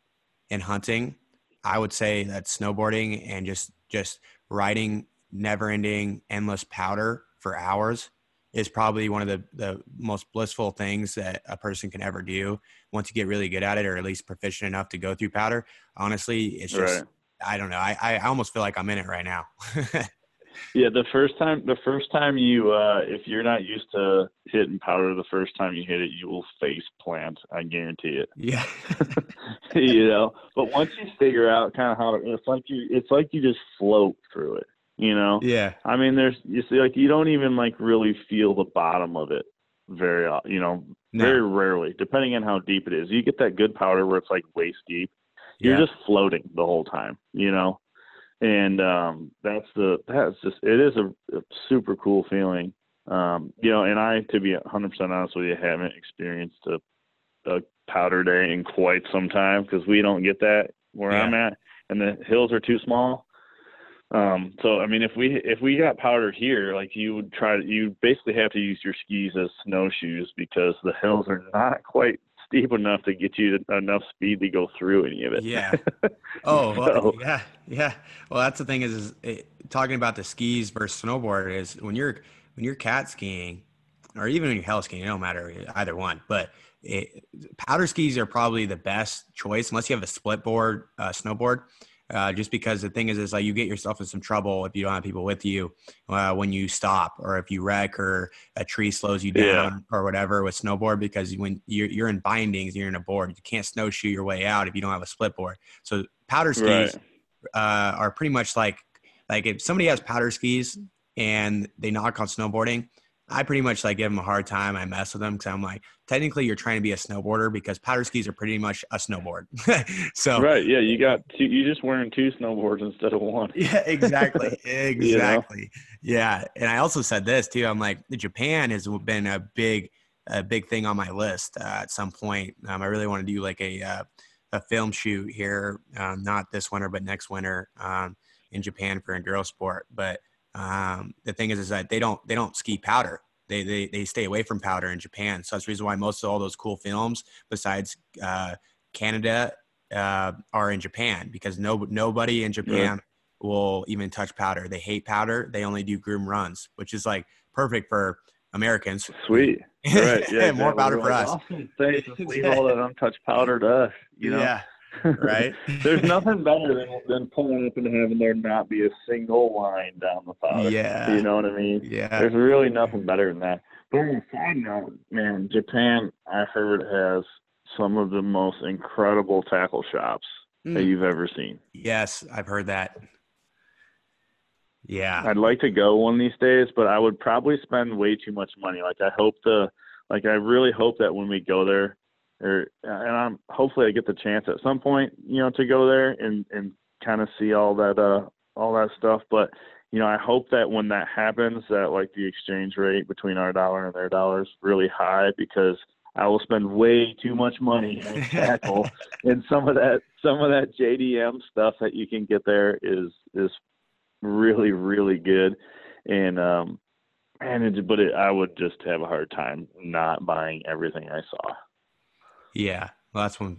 and hunting, I would say that snowboarding and just just riding never ending endless powder for hours is probably one of the, the most blissful things that a person can ever do once you get really good at it or at least proficient enough to go through powder. Honestly it's just right. i don't know. I, I almost feel like i'm in it right now. Yeah the first time the first time you uh if you're not used to hitting powder the first time you hit it you will face plant i guarantee it. Yeah. You know but once you figure out kind of how to, it's like you it's like you just float through it you know? Yeah. I mean there's you see like you don't even like really feel the bottom of it very uh, you know no. very rarely depending on how deep it is. You get that good powder where it's like waist deep. You're yeah. just floating the whole time you know? And um that's the that's just it is a, a super cool feeling. Um you know and i to be 100% honest with you haven't experienced a, a powder day in quite some time because we don't get that where yeah. i'm at and the hills are too small um, so I mean, if we if we got powder here, like you would try to, you basically have to use your skis as snowshoes because the hills are not quite steep enough to get you enough speed to go through any of it. Yeah. Oh, well, yeah, yeah. Well, that's the thing is, is it, talking about the skis versus snowboard is when you're when you're cat skiing, or even when you're heli skiing, it don't matter either one. But it, powder skis are probably the best choice unless you have a split board uh, snowboard. Uh, just because the thing is, is like you get yourself in some trouble if you don't have people with you uh, when you stop, or if you wreck, or a tree slows you down, yeah. or whatever with snowboard. Because when you're, you're in bindings, you're in a board, you can't snowshoe your way out if you don't have a split board. So powder skis right. uh, are pretty much like like if somebody has powder skis and they knock on snowboarding, I pretty much like give them a hard time. I mess with them because I'm like, technically, you're trying to be a snowboarder because powder skis are pretty much a snowboard. so right, yeah, you got two. You just wearing two snowboards instead of one. Yeah, exactly, exactly. you know? Yeah, and I also said this too. I'm like, Japan has been a big, a big thing on my list uh, at some point. Um, I really want to do like a uh, a film shoot here, um, not this winter, but next winter um, in Japan for enduro sport, but um, the thing is, is that they don't they don't ski powder. They, they they stay away from powder in Japan. So that's the reason why most of all those cool films, besides uh, Canada, uh, are in Japan because no nobody in Japan will even touch powder. They hate powder. They only do groom runs, which is like perfect for Americans. Sweet. Right. Yeah. More powder for us. Awesome. Thanks. Leave all that untouched powder to us. You know? Yeah right? There's nothing better than, than pulling up and having there not be a single line down the powder. Yeah. You know what I mean? Yeah. There's really nothing better than that. But on a side note, man, Japan, I heard, has some of the most incredible tackle shops mm. that you've ever seen. Yes, I've heard that. Yeah. I'd like to go one of these days, but I would probably spend way too much money. Like I hope to like I really hope that when we go there or and I'm hopefully I get the chance at some point, you know, to go there and and kind of see all that uh all that stuff. But you know, I hope that when that happens, that like the exchange rate between our dollar and their dollar is really high because I will spend way too much money on tackle, and some of that some of that JDM stuff that you can get there is is really really good, and um and it, but it, I would just have a hard time not buying everything I saw. Yeah, well, that's one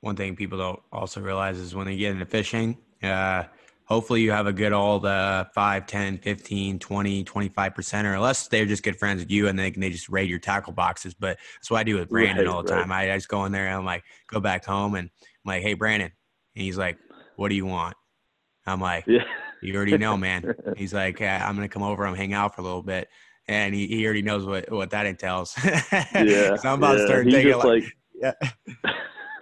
one thing people don't also realize is when they get into fishing, uh, hopefully you have a good old uh, 5, 10, 15, 20, 25%, or unless they're just good friends with you and they, they just raid your tackle boxes. But that's what I do with Brandon right, all the right. time. I, I, just go in there and I'm like, go back home and I'm like, hey, Brandon. And he's like, what do you want? I'm like, yeah. you already know, man. He's like, I'm going to come over and hang out for a little bit. And he, he already knows what, what that entails. yeah. so I'm about yeah. to start taking like, like yeah.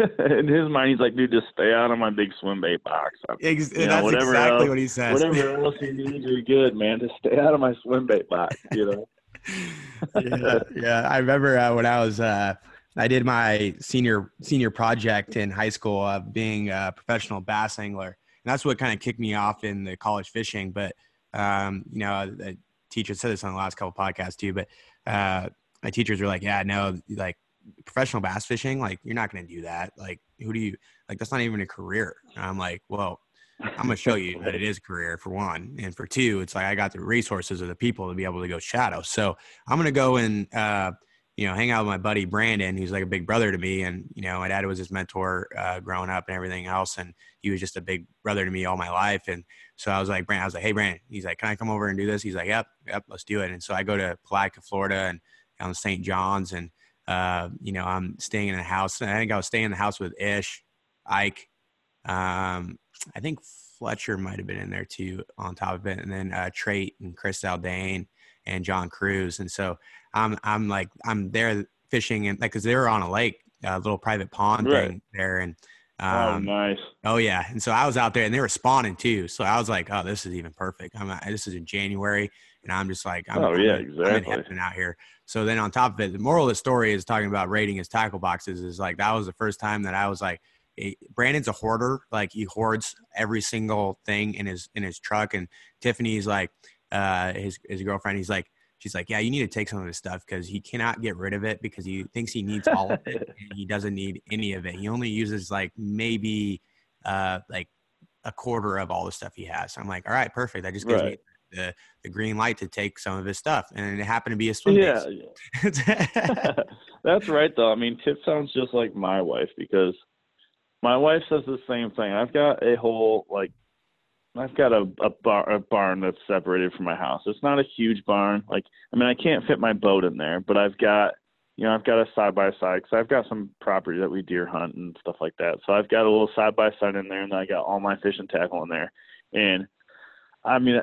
in his mind, he's like, dude, just stay out of my big swim bait box. Ex- you know, that's whatever exactly else, what he says. Whatever else you need, you're good, man. Just stay out of my swim bait box. You know. yeah, yeah. I remember uh, when I was, uh, I did my senior senior project in high school of being a professional bass angler, and that's what kind of kicked me off in the college fishing. But um, you know, the teacher said this on the last couple podcasts too. But uh, my teachers were like, "Yeah, no, like professional bass fishing, like you're not going to do that. Like, who do you like? That's not even a career. And I'm like, well, I'm going to show you that it is a career for one, and for two, it's like I got the resources of the people to be able to go shadow. So I'm going to go and uh, you know hang out with my buddy Brandon, who's like a big brother to me, and you know my dad was his mentor uh, growing up and everything else, and he was just a big brother to me all my life. And so I was like, Brandon, I was like, hey Brandon, he's like, can I come over and do this? He's like, yep, yep, let's do it. And so I go to Palatka, Florida, and on St. John's and uh, you know, I'm staying in a house. I think I was staying in the house with Ish, Ike. Um, I think Fletcher might have been in there too on top of it. And then uh, Trait and Chris Zaldain and John Crews. And so I'm, I'm like, I'm there fishing and like, cause they were on a lake, a little private pond right. thing there. And, oh, um, oh, nice. Oh yeah. And so I was out there and they were spawning too. So I was like, oh, this is even perfect. I'm, this is in January and I'm just like, I'm, oh yeah, I'm, exactly. I'm out here. So then on top of it, the moral of the story is talking about raiding his tackle boxes. Is like that was the first time that I was like, hey, Brandon's a hoarder. Like he hoards every single thing in his in his truck. And Tiffany's like, uh, his his girlfriend. He's like, she's like, yeah, you need to take some of his stuff because he cannot get rid of it because he thinks he needs all of it. and he doesn't need any of it. He only uses like maybe uh like a quarter of all the stuff he has. So I'm like, all right, perfect. That just gives right. me the, the green light to take some of his stuff, and it happened to be a swim yeah, yeah. that's right though. I mean, Tiff sounds just like my wife because my wife says the same thing. I've got a whole like I've got a a, bar, a barn that's separated from my house. It's not a huge barn. Like I mean, I can't fit my boat in there, but I've got you know I've got a side by side because I've got some property that we deer hunt and stuff like that. So I've got a little side by side in there, and I got all my fishing tackle in there. And I mean,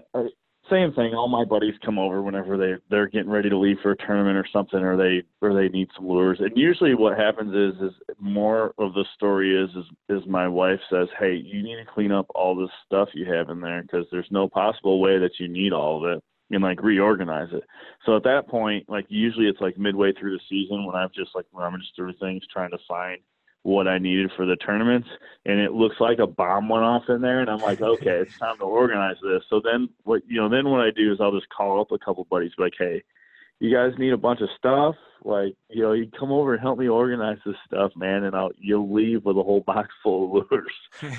same thing. All my buddies come over whenever they they're getting ready to leave for a tournament or something, or they or they need some lures. And usually, what happens is is more of the story is is is my wife says, "Hey, you need to clean up all this stuff you have in there because there's no possible way that you need all of it." and like reorganize it. So at that point, like usually it's like midway through the season when I've just like rummaged through things trying to find what I needed for the tournaments, and it looks like a bomb went off in there, and I'm like, okay, it's time to organize this. So then what you know, then what I do is I'll just call up a couple buddies, like, hey, you guys need a bunch of stuff, like you know, you come over and help me organize this stuff, man, and I'll you'll leave with a whole box full of lures.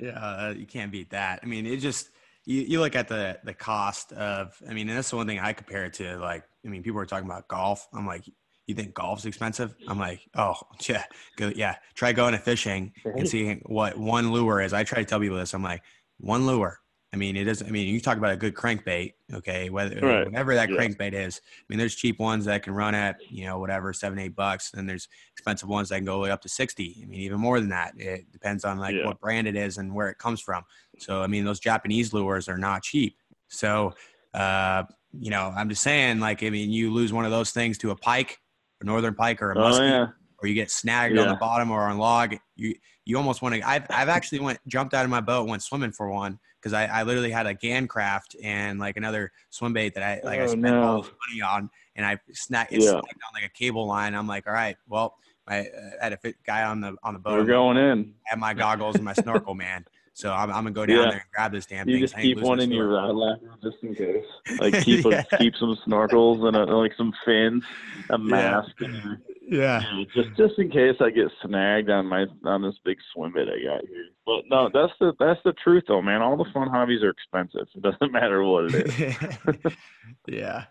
yeah, uh, you can't beat that. I mean, it just you, you look at the the cost of. I mean, and that's the one thing I compare it to. Like, I mean, people are talking about golf. I'm like, you think golf's expensive? I'm like, oh yeah, go, yeah. Try going to fishing and seeing what one lure is. I try to tell people this. I'm like, one lure. I mean, it is. I mean, you talk about a good crankbait, okay? Whether right. whatever that yeah. crankbait is. I mean, there's cheap ones that can run at you know whatever seven eight bucks, and there's expensive ones that can go way up to sixty. I mean, even more than that. It depends on like yeah. what brand it is and where it comes from. So I mean, those Japanese lures are not cheap. So uh, you know, I'm just saying, like, I mean, you lose one of those things to a pike a northern pike or a oh, muskie, oh, yeah. or you get snagged yeah. on the bottom or on log, you you almost want to. I've I've actually went jumped out of my boat, went swimming for one because I, I literally had a Gancraft and like another swim bait that I like oh, I spent no. all this money on, and I snagged it yeah. snagged on like a cable line. I'm like, all right, well, I, I had a fit guy on the on the boat. We're going in. I had my goggles and my snorkel, man. So I'm, I'm gonna go down yeah. there and grab this damn you thing. You just keep one in your rod locker just in case. Like keep yeah. a, keep some snorkels and a, like some fins, a mask. Yeah. And, yeah. Just just in case I get snagged on my on this big swim bit I got here. But no, that's the that's the truth though, man. All the fun hobbies are expensive. It doesn't matter what it is. yeah.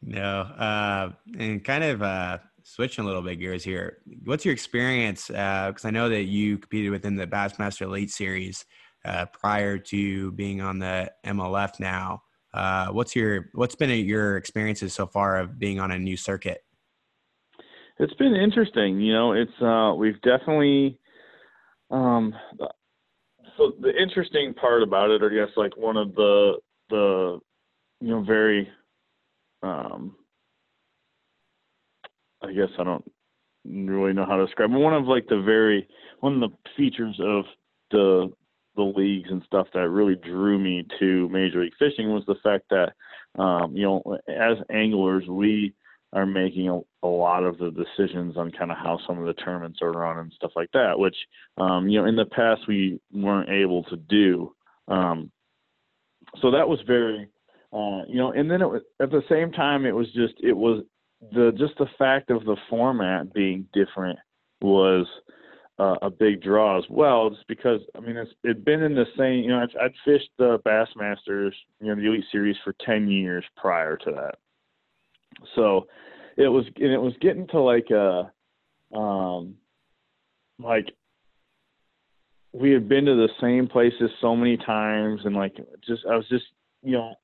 No. Uh, and kind of uh, switching a little bit gears here. What's your experience? Because uh, I know that you competed within the Bassmaster Elite Series uh, prior to being on the MLF. Now, uh, what's your what's been your experiences so far of being on a new circuit? It's been interesting. You know, it's uh, we've definitely. Um, so the interesting part about it, I guess, like one of the the you know very um, I guess I don't really know how to describe. But one of like the very one of the features of the the leagues and stuff that really drew me to Major League Fishing was the fact that um, you know as anglers we are making a, a lot of the decisions on kind of how some of the tournaments are run and stuff like that, which um, you know in the past we weren't able to do. Um, so that was very uh, you know, and then it was, at the same time it was just it was the just the fact of the format being different was uh, a big draw as well, just because I mean it's it'd been in the same you know I'd, I'd fished the Bassmasters you know the Elite Series for ten years prior to that, so it was and it was getting to like a um like we had been to the same places so many times and like just I was just you know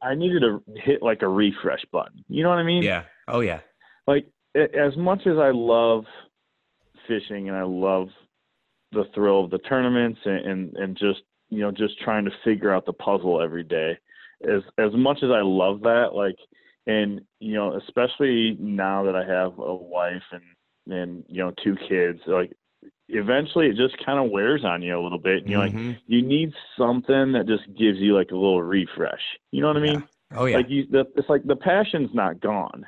I needed to hit like a refresh button. You know what I mean? Yeah. Oh yeah. Like as much as I love fishing and I love the thrill of the tournaments and, and, and just you know just trying to figure out the puzzle every day. As as much as I love that, like and you know especially now that I have a wife and and you know two kids, like eventually it just kind of wears on you a little bit. And you're mm-hmm. like, you need something that just gives you like a little refresh. You know what I mean? Yeah. Oh yeah. Like you, the, it's like the passion's not gone.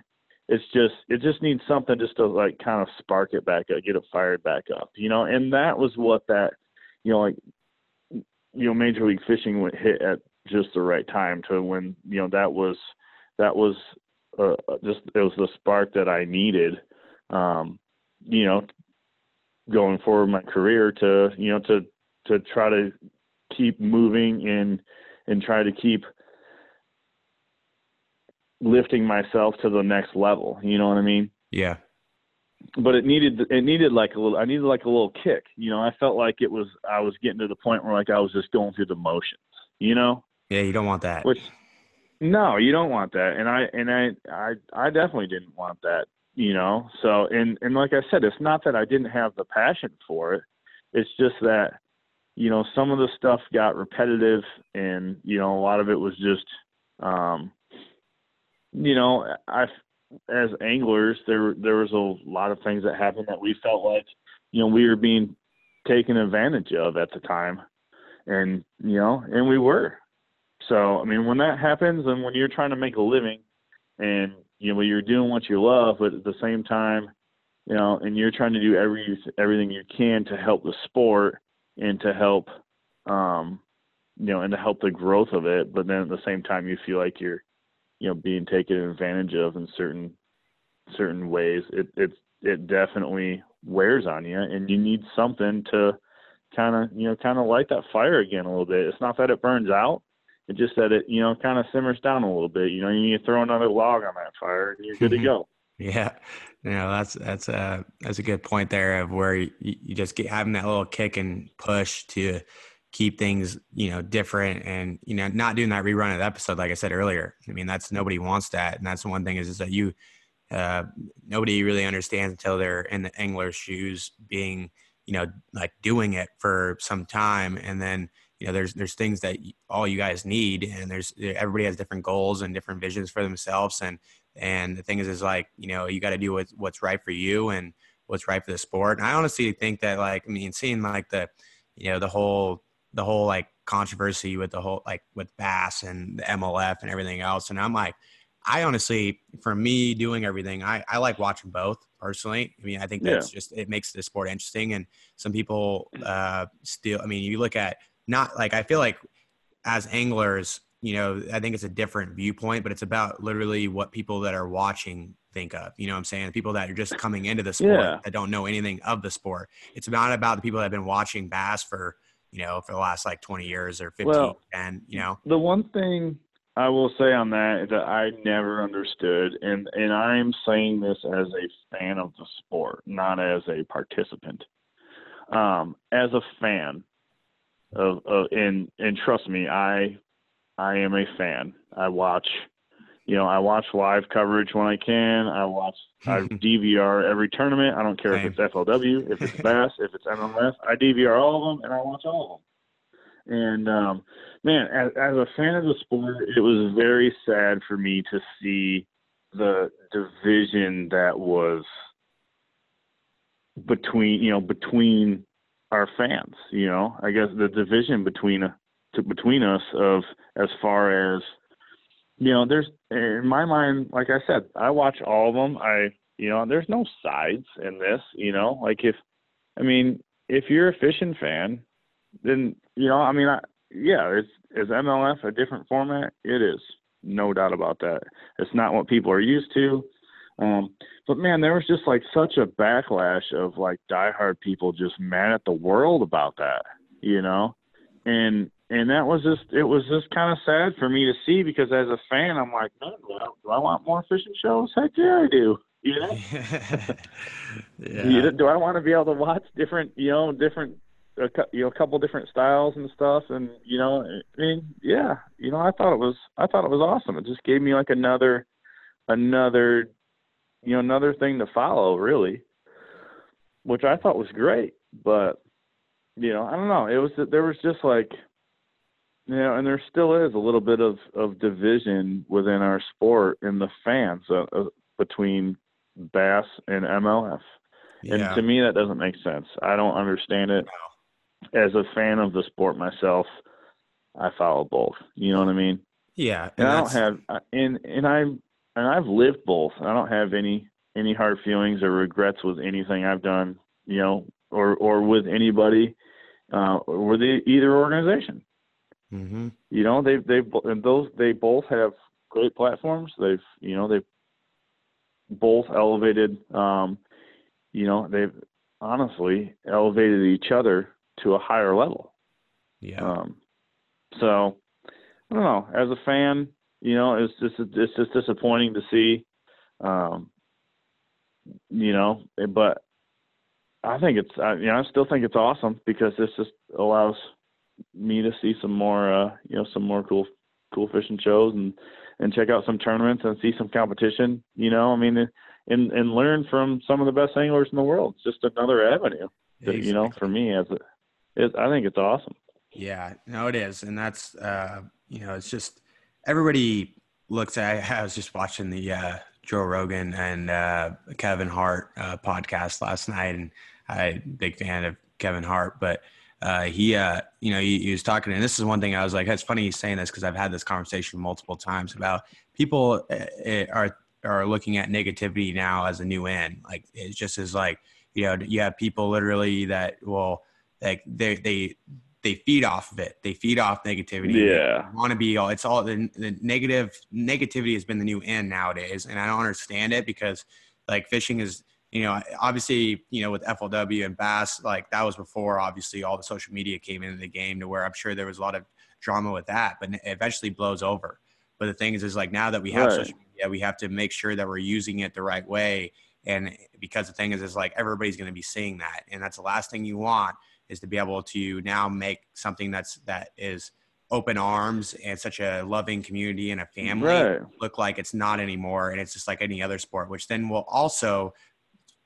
It's just it just needs something just to like kind of spark it back up, get it fired back up. You know, and that was what that, you know, like, you know, Major League Fishing would hit at just the right time to when you know that was that was uh, just it was the spark that I needed. Um, you know, going forward my career to you know to to try to keep moving and and try to keep lifting myself to the next level. You know what I mean? Yeah. But it needed it needed like a little I needed like a little kick. You know, I felt like it was I was getting to the point where like I was just going through the motions. You know? Yeah, you don't want that. Which no, you don't want that. And I and I I I definitely didn't want that, you know. So and and like I said, it's not that I didn't have the passion for it. It's just that you know, some of the stuff got repetitive and you know, a lot of it was just um you know, I as anglers there there was a lot of things that happened that we felt like you know we were being taken advantage of at the time and you know and we were so, I mean, when that happens and when you're trying to make a living and, you know, you're doing what you love, but at the same time, you know, and you're trying to do every everything you can to help the sport and to help, um, you know, and to help the growth of it. But then at the same time, you feel like you're, you know, being taken advantage of in certain certain ways. It it it definitely wears on you, and you need something to kind of you know kind of light that fire again a little bit. It's not that it burns out, it just that it you know kind of simmers down a little bit. You know, you need to throw another log on that fire, and you're good to mm-hmm. go. Yeah, you know that's that's a that's a good point there of where you, you just get having that little kick and push to keep things you know different and you know not doing that rerun of the episode like I said earlier. I mean that's nobody wants that, and that's one thing is, is that you uh, nobody really understands until they're in the angler's shoes, being you know like doing it for some time, and then you know there's there's things that all you guys need and there's everybody has different goals and different visions for themselves. And and the thing is is like you know you got to do what's, what's right for you and what's right for the sport. And i honestly think that like i mean seeing like the you know the whole the whole like controversy with the whole like with bass and the mlf and everything else and i'm like I honestly, for me doing everything, I, I like watching both personally. I mean, I think that's yeah. just, it makes the sport interesting. And some people uh, still, I mean, you look at not like I feel like as anglers, you know, I think it's a different viewpoint, but it's about literally what people that are watching think of. You know what I'm saying? People that are just coming into the sport yeah. that don't know anything of the sport. It's not about the people that have been watching bass for, you know, for the last like 20 years or 15 well, and, you know. The one thing I will say on that is that I never understood and and I'm saying this as a fan of the sport, not as a participant. Um, as a fan, of, of and and trust me, I I am a fan. I watch, you know, I watch live coverage when I can. I watch I DVR every tournament. I don't care Same. if it's FLW, if it's Bass, if it's MLF. I DVR all of them and I watch all of them. And um, man, as, as a fan of the sport, it was very sad for me to see the division that was between you know between our fans. You know, I guess the division between to, between us of as far as you know, there's in my mind, like I said, I watch all of them. I you know, there's no sides in this. You know, like if I mean, if you're a fishing fan, then you know, I mean, I, yeah, it's is MLF a different format? It is, no doubt about that. It's not what people are used to. Um, but man, there was just like such a backlash of like diehard people just mad at the world about that, you know, and and that was just it was just kind of sad for me to see because as a fan, I'm like, man, do I, do I want more fishing shows? Heck yeah, I do. You know, yeah. do I want to be able to watch different, you know, different a, you know a couple different styles and stuff and you know i mean yeah you know i thought it was i thought it was awesome it just gave me like another another you know another thing to follow really which i thought was great but you know i don't know it was there was just like know and there still is a little bit of of division within our sport in the fans uh, uh, between bass and mlf yeah. and to me that doesn't make sense i don't understand it as a fan of the sport myself i follow both you know what i mean yeah and, and i don't have and and i and I've lived both. I don't have any any hard feelings or regrets with anything I've done, you know, or or with anybody, uh, or with either organization. Mm-hmm. You know, they've they've those they both have great platforms. They've you know they've both elevated. Um, you know, they've honestly elevated each other to a higher level. Yeah. Um, so I don't know. As a fan, you know, it's just it's just disappointing to see. Um, you know, but I think it's I, you know I still think it's awesome because this just allows me to see some more uh, you know some more cool cool fishing shows and and check out some tournaments and see some competition. You know, I mean, and and learn from some of the best anglers in the world. It's just another avenue. Exactly. You know, for me as a, it, I think it's awesome. Yeah, no, it is, and that's uh, you know, it's just everybody looks at. I was just watching the uh, Joe Rogan and uh, Kevin Hart uh, podcast last night, and I'm a big fan of Kevin Hart, but uh, he, uh, you know, he, he, was talking, and this is one thing I was like, it's funny he's saying this because I've had this conversation multiple times about people uh, are are looking at negativity now as a new end. Like it just is like, you know, you have people literally that will like they they they feed off of it. They feed off negativity. Yeah, want to be all. It's all the, the negative negativity has been the new end nowadays, and I don't understand it because like fishing is you know, obviously, you know, with FLW and Bass, like that was before obviously all the social media came into the game to where I'm sure there was a lot of drama with that, but it eventually blows over. But the thing is, is like now that we have right. social media, we have to make sure that we're using it the right way. And because the thing is, is like everybody's going to be seeing that, and that's the last thing you want is to be able to now make something that's that is open arms and such a loving community and a family right. look like it's not anymore, and it's just like any other sport, which then will also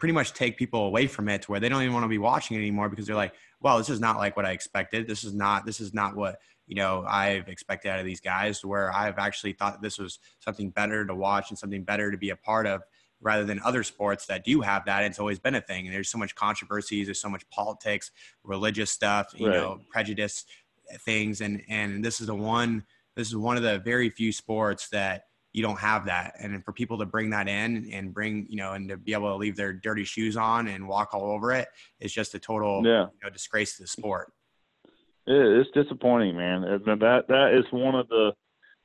pretty much take people away from it to where they don't even want to be watching it anymore because they're like, well, this is not like what I expected. This is not, this is not what, you know, I've expected out of these guys to where I've actually thought this was something better to watch and something better to be a part of rather than other sports that do have that. It's always been a thing. And there's so much controversies. There's so much politics, religious stuff, you right. know, prejudice eh, things. And, and this is the one, this is one of the very few sports that, you don't have that. And for people to bring that in and bring, you know, and to be able to leave their dirty shoes on and walk all over it is just a total yeah. you know, disgrace to the sport. It's disappointing, man. That that is one of the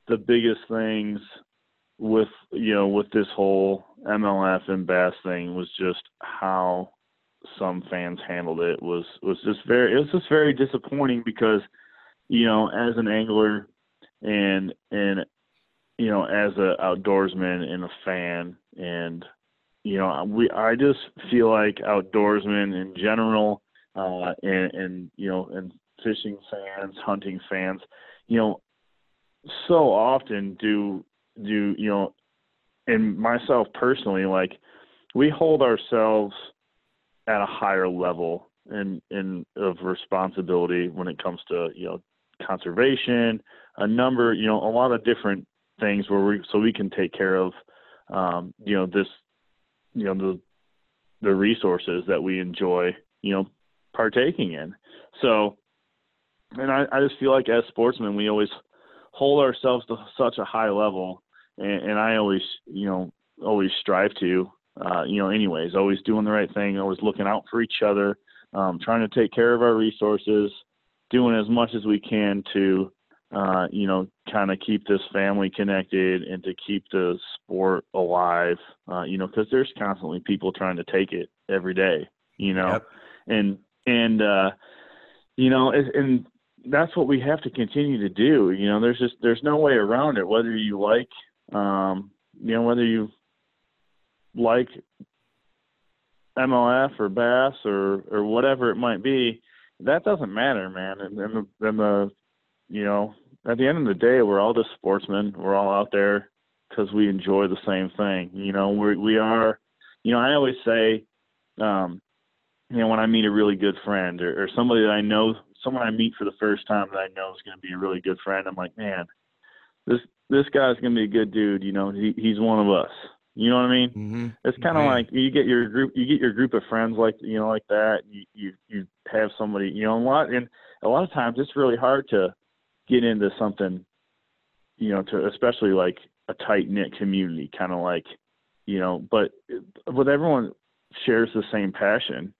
the biggest things with you know with this whole MLF and Bass thing was just how some fans handled it was was just very it was just very disappointing because you know as an angler and and you know, as a outdoorsman and a fan, and you know, we I just feel like outdoorsmen in general, uh, and and you know, and fishing fans, hunting fans, you know, so often do do you know, and myself personally, like we hold ourselves at a higher level in in of responsibility when it comes to you know conservation, a number, you know, a lot of different things where we so we can take care of um, you know this you know the the resources that we enjoy you know partaking in. So and I, I just feel like as sportsmen we always hold ourselves to such a high level and, and I always you know always strive to uh, you know anyways always doing the right thing always looking out for each other um, trying to take care of our resources doing as much as we can to uh, you know, kind of keep this family connected and to keep the sport alive, uh, you know, because there's constantly people trying to take it every day, you know, yep. and and uh, you know, and that's what we have to continue to do. You know, there's just there's no way around it. Whether you like, um, you know, whether you like MLF or Bass or or whatever it might be, that doesn't matter, man. And then the, then the you know, at the end of the day, we're all just sportsmen. We're all out there because we enjoy the same thing. You know, we we are. You know, I always say, um, you know, when I meet a really good friend or, or somebody that I know, someone I meet for the first time that I know is going to be a really good friend, I'm like, man, this this guy's going to be a good dude. You know, he he's one of us. You know what I mean? Mm-hmm. It's kind of right. like you get your group, you get your group of friends like you know like that. You you you have somebody, you know, a lot and a lot of times it's really hard to get into something, you know, to especially like a tight knit community, kind of like, you know, but with everyone shares the same passion,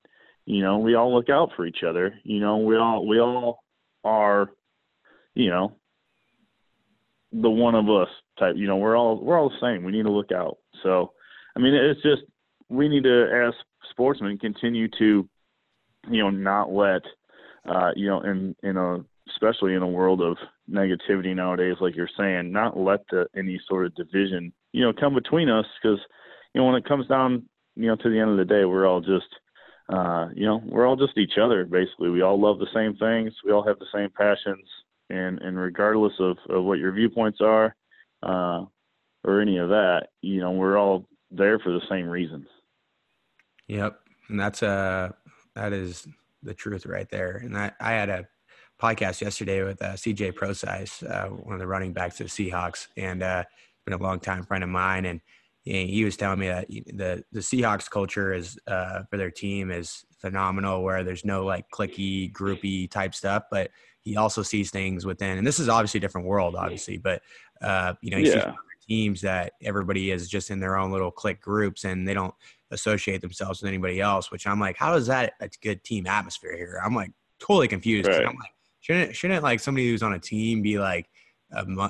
you know, we all look out for each other, you know, we all we all are, you know, the one of us type, you know, we're all we're all the same. We need to look out. So, I mean, it's just we need to, as sportsmen, continue to, you know, not let, uh, you know, in in a especially in a world of negativity nowadays, like you're saying, not let the, any sort of division, you know, come between us because, you know, when it comes down, you know, to the end of the day, we're all just, uh, you know, we're all just each other. Basically, we all love the same things. We all have the same passions, and and regardless of, of what your viewpoints are, uh, or any of that, you know, we're all there for the same reasons. Yep, and that's uh that is the truth right there. And I I had a podcast yesterday with uh, CJ Prosise, uh, one of the running backs of Seahawks, and uh, been a long time friend of mine. And he was telling me that the the Seahawks culture is uh, for their team is phenomenal, where there's no like clicky, groupy type stuff, but he also sees things within. And this is obviously a different world, obviously, but uh, you know, he yeah. sees teams that everybody is just in their own little click groups and they don't associate themselves with anybody else. Which I'm like, how is that a good team atmosphere here? I'm like totally confused. Right. I'm like, shouldn't shouldn't like somebody who's on a team be like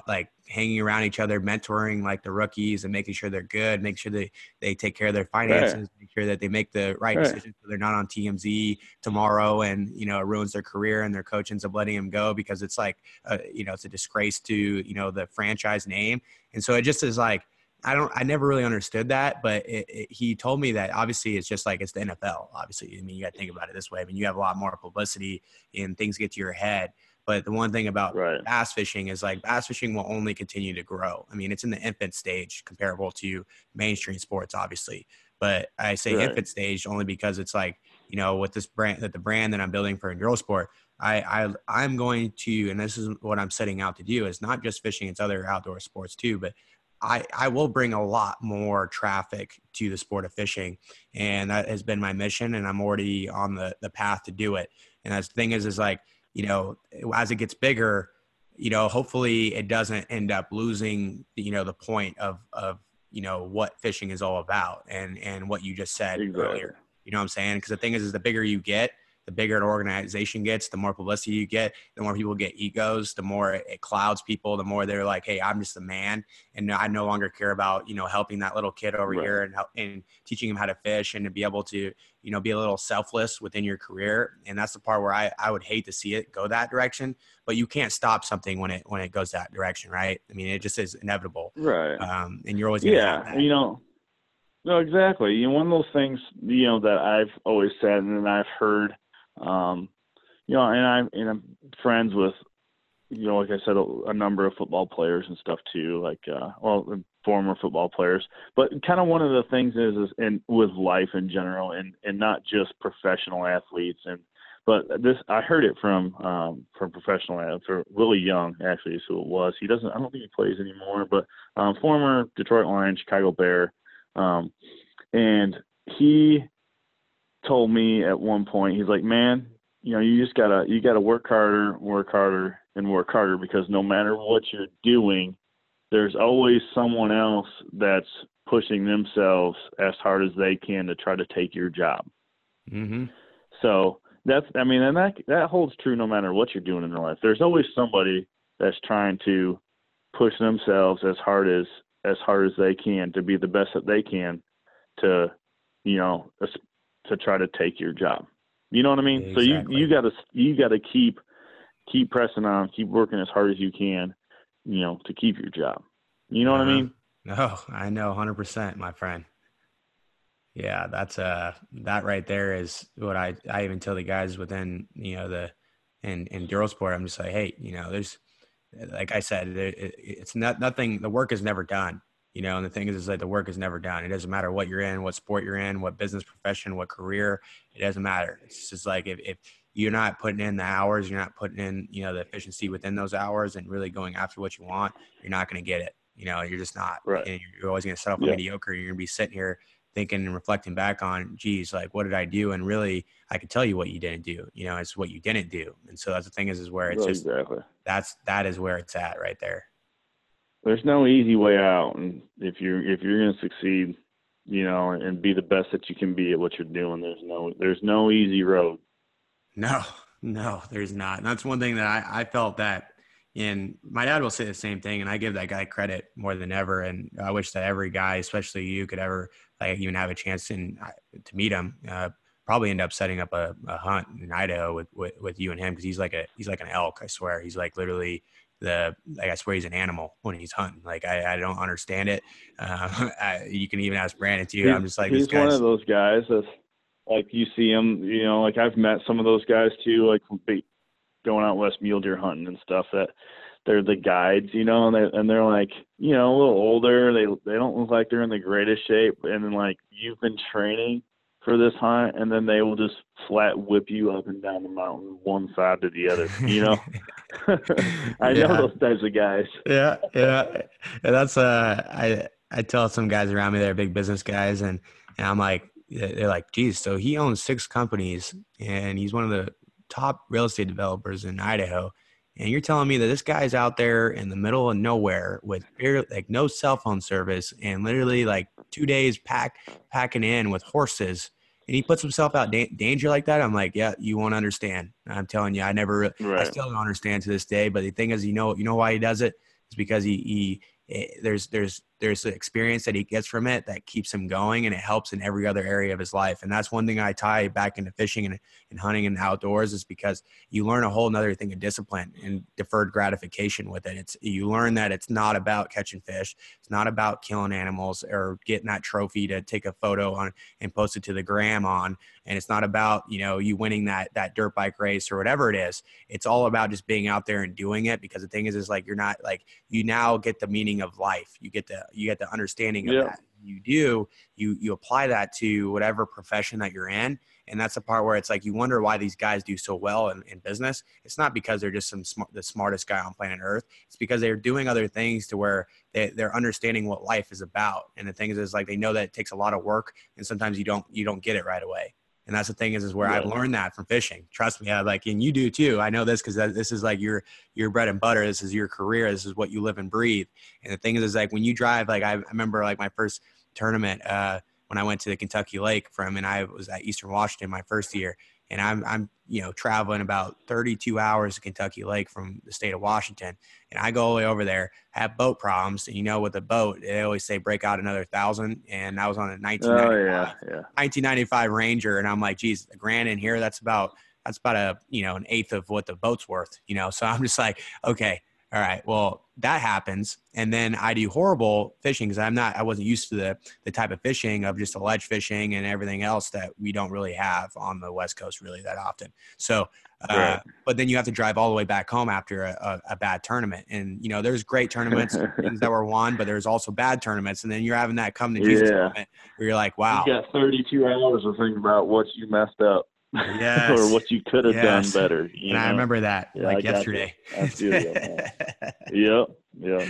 like hanging around each other, mentoring like the rookies and making sure they're good, make sure they, they take care of their finances, right. make sure that they make the right, right. decisions so they're not on TMZ tomorrow and, you know, it ruins their career and their coach ends up letting them go because it's like, uh, you know, it's a disgrace to, you know, the franchise name. And so it just is like, I don't, I never really understood that, but it, it, he told me that obviously it's just like it's the NFL. Obviously, I mean, you got to think about it this way. I mean, you have a lot more publicity and things get to your head. But the one thing about right. bass fishing is like bass fishing will only continue to grow. I mean, it's in the infant stage comparable to mainstream sports, obviously. But I say right. infant stage only because it's like, you know, with this brand that the brand that I'm building for Enduro Sport, I, I I'm going to, and this is what I'm setting out to do, is not just fishing; it's other outdoor sports too. But I, I will bring a lot more traffic to the sport of fishing and that has been my mission and i'm already on the, the path to do it and as the thing is is like you know, as it gets bigger, you know, hopefully it doesn't end up losing, you know, the point of, of, you know, what fishing is all about and, and what you just said exactly. earlier. You know what I'm saying? Because the thing is, is the bigger you get, the bigger an organization gets, the more publicity you get, the more people get egos, the more it clouds people, the more they're like, "Hey, I'm just a man, and I no longer care about you know helping that little kid over right. here and help, and teaching him how to fish and to be able to you know be a little selfless within your career." And that's the part where I I would hate to see it go that direction, but you can't stop something when it when it goes that direction, right? I mean, it just is inevitable, right? Um, and you're always yeah, you know. No, exactly. You know, one of those things, you know, that I've always said and I've heard um, you know, and I'm and I'm friends with, you know, like I said, a, a number of football players and stuff too, like uh, well, former football players. But kind of one of the things is, is in with life in general, and and not just professional athletes and. But this, I heard it from um, from professional for Willie Young, actually, is who it was. He doesn't, I don't think he plays anymore, but um, former Detroit Lion, Chicago Bear, um, and he told me at one point, he's like, "Man, you know, you just gotta you gotta work harder, work harder, and work harder because no matter what you're doing, there's always someone else that's pushing themselves as hard as they can to try to take your job." Mm-hmm. So that's I mean, and that that holds true no matter what you're doing in your life. There's always somebody that's trying to push themselves as hard as as hard as they can to be the best that they can to you know to try to take your job. You know what I mean? Exactly. So you you got to you got to keep keep pressing on, keep working as hard as you can, you know, to keep your job. You know uh-huh. what I uh-huh. mean? No, I know 100%, my friend. Yeah, that's uh that right there is what I I even tell the guys within, you know, the and in Enduro sport, I'm just like, hey, you know, there's like I said, it, it's not nothing. The work is never done you know and the thing is is like the work is never done. It doesn't matter what you're in what sport you're in what business profession what career it doesn't matter. It's just like if, if you're not putting in the hours you're not putting in you know the efficiency within those hours and really going after what you want you're not going to get it you know you're just not. Right. and you're always going to settle for yeah. mediocre. You're going to be sitting here thinking and reflecting back on geez like what did i do? And really i could tell you what you didn't do you know it's what you didn't do. And so that's the thing is is where it's just exactly. that's that is where it's at right there there's no easy way out. And if you're if you're going to succeed you know and be the best that you can be at what you're doing there's no there's no easy road. No no there's not. And that's one thing that I, I felt that and my dad will say the same thing and i give that guy credit more than ever. And i wish that every guy especially you could ever like even have a chance in, uh, to meet him uh, probably end up setting up a, a hunt in Idaho with, with, with you and him because he's like a he's like an elk. I swear, he's like literally the like I swear he's an animal when he's hunting. Like I, I don't understand it. Uh, I, you can even ask Brandon too. I'm just like he's one of those guys that's like you see him. You know, like I've met some of those guys too. Like going out west mule deer hunting and stuff that they're the guides, you know, and they and they're like, you know, a little older. They they don't look like they're in the greatest shape, and then like you've been training for this hunt, and then they will just flat whip you up and down the mountain, one side to the other. You know, I yeah. know those types of guys. Yeah, yeah, and that's uh, I I tell some guys around me they're big business guys, and and I'm like, they're like, geez, so he owns six companies, and he's one of the top real estate developers in Idaho and you're telling me that this guy's out there in the middle of nowhere with barely like no cell phone service and literally like two days pack packing in with horses and he puts himself out da- danger like that i'm like yeah you won't understand i'm telling you i never right. i still don't understand to this day but the thing is you know you know why he does it it's because he, he eh, there's there's there's the experience that he gets from it that keeps him going and it helps in every other area of his life and that's one thing i tie back into fishing and, and hunting and outdoors is because you learn a whole nother thing of discipline and deferred gratification with it. It's you learn that it's not about catching fish it's not about killing animals or getting that trophy to take a photo on and post it to the gram on and it's not about you know you winning that that dirt bike race or whatever it is. It's all about just being out there and doing it because the thing is is like you're not like you now get the meaning of life. You get the you get the understanding of yeah. that. You do you you apply that to whatever profession that you're in and that's the part where it's like you wonder why these guys do so well in, in business. It's not because they're just some smart, the smartest guy on planet earth. It's because they're doing other things to where they, they're understanding what life is about. And the thing is, is like they know that it takes a lot of work and sometimes you don't you don't get it right away and that's the thing is, is where yeah. I've learned that from fishing. Trust me, I like, and you do too. I know this because this is like your your bread and butter. This is your career. This is what you live and breathe. And the thing is, is like when you drive, like I, I remember like my first tournament uh, when I went to the Kentucky Lake from, and I was at Eastern Washington my first year, and I'm I'm you know traveling about 32 hours to Kentucky Lake from the state of Washington, and I go all the way over there, have boat problems, and you know with the boat they always say break out another thousand, and I was on a 1995 oh, yeah, yeah. 1995 Ranger, and I'm like, geez, a grand in here, that's about that's about a you know an eighth of what the boat's worth, you know. So I'm just like, okay, all right, well, that happens. And then I do horrible fishing because I'm not, I wasn't used to the, the type of fishing of just the ledge fishing and everything else that we don't really have on the West Coast really that often. So, uh, right. but then you have to drive all the way back home after a, a, a bad tournament. And, you know, there's great tournaments, things that were won, but there's also bad tournaments. And then you're having that come to Jesus yeah. tournament where you're like, wow. You got 32 hours to think about what you messed up. Yes. or what you could have yes. done better. and know? I remember that yeah, like yesterday. Yeah, Yep.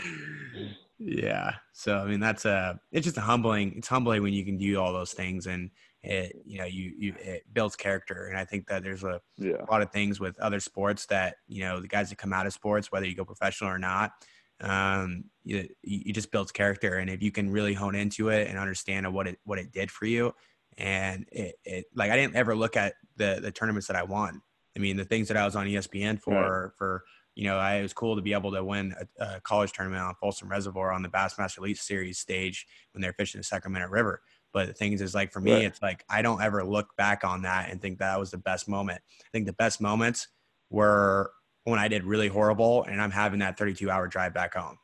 Yeah. So I mean that's a it's just a humbling it's humbling when you can do all those things and it you know you you it builds character and I think that there's a, yeah. a lot of things with other sports that you know the guys that come out of sports whether you go professional or not um you, you just builds character and if you can really hone into it and understand what it what it did for you and it, it like I didn't ever look at the the tournaments that I won. I mean, the things that I was on ESPN for right. for you know, I, it was cool to be able to win a, a, college tournament on Folsom Reservoir on the Bassmaster Elite Series stage when they're fishing the Sacramento River. But the thing is, is like for me, right. it's like I don't ever look back on that and think that was the best moment. I think the best moments were when I did really horrible and I'm having that 32 hour drive back home.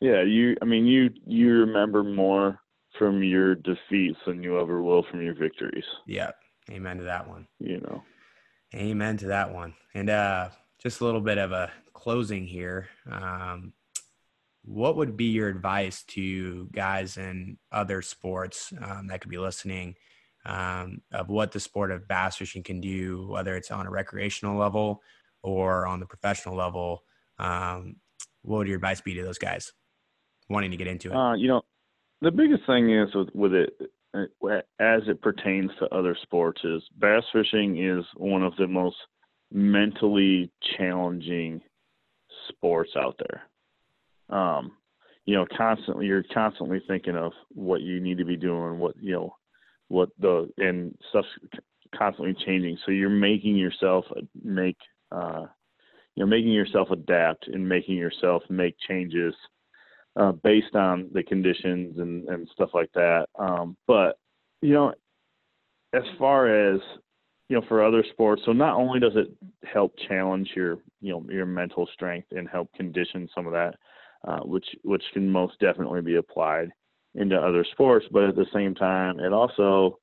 Yeah, you. I mean, you you remember more from your defeats than you ever will from your victories. Yeah. Amen to that one. You know. Amen to that one. And uh just a little bit of a closing here. Um what would be your advice to guys in other sports um, that could be listening um, of what the sport of bass fishing can do, whether it's on a recreational level or on the professional level? Um, what would your advice be to those guys wanting to get into it? Uh, you know, the biggest thing is with, with it uh, as it pertains to other sports is bass fishing is one of the most mentally challenging sports out there. Um, you know, constantly you're constantly thinking of what you need to be doing, what you know, what the and stuff's constantly changing. So you're making yourself make, uh, you know, making yourself adapt and making yourself make changes uh, based on the conditions and, and stuff like that. Um, but you know, as far as you know, for other sports, so not only does it help challenge your you know your mental strength and help condition some of that, uh, which which can most definitely be applied into other sports, but at the same time, it also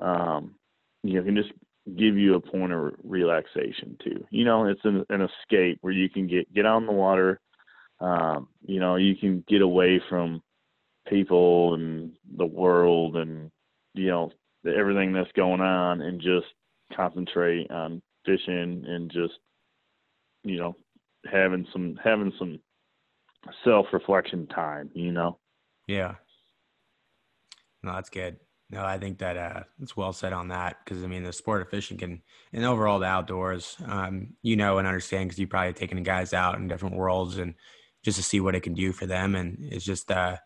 um, you know can just give you a point of relaxation too. You know, it's an, an escape where you can get get on the water. Um, you know, you can get away from people and the world and you know everything that's going on and just concentrate on fishing and just you know having some having some self reflection time. You know. Yeah. No, that's good. No, I think that uh, it's well said on that because I mean the sport of fishing can, and overall the outdoors, um, you know and understand because you've probably taken guys out in different worlds and just to see what it can do for them, and it's just uh,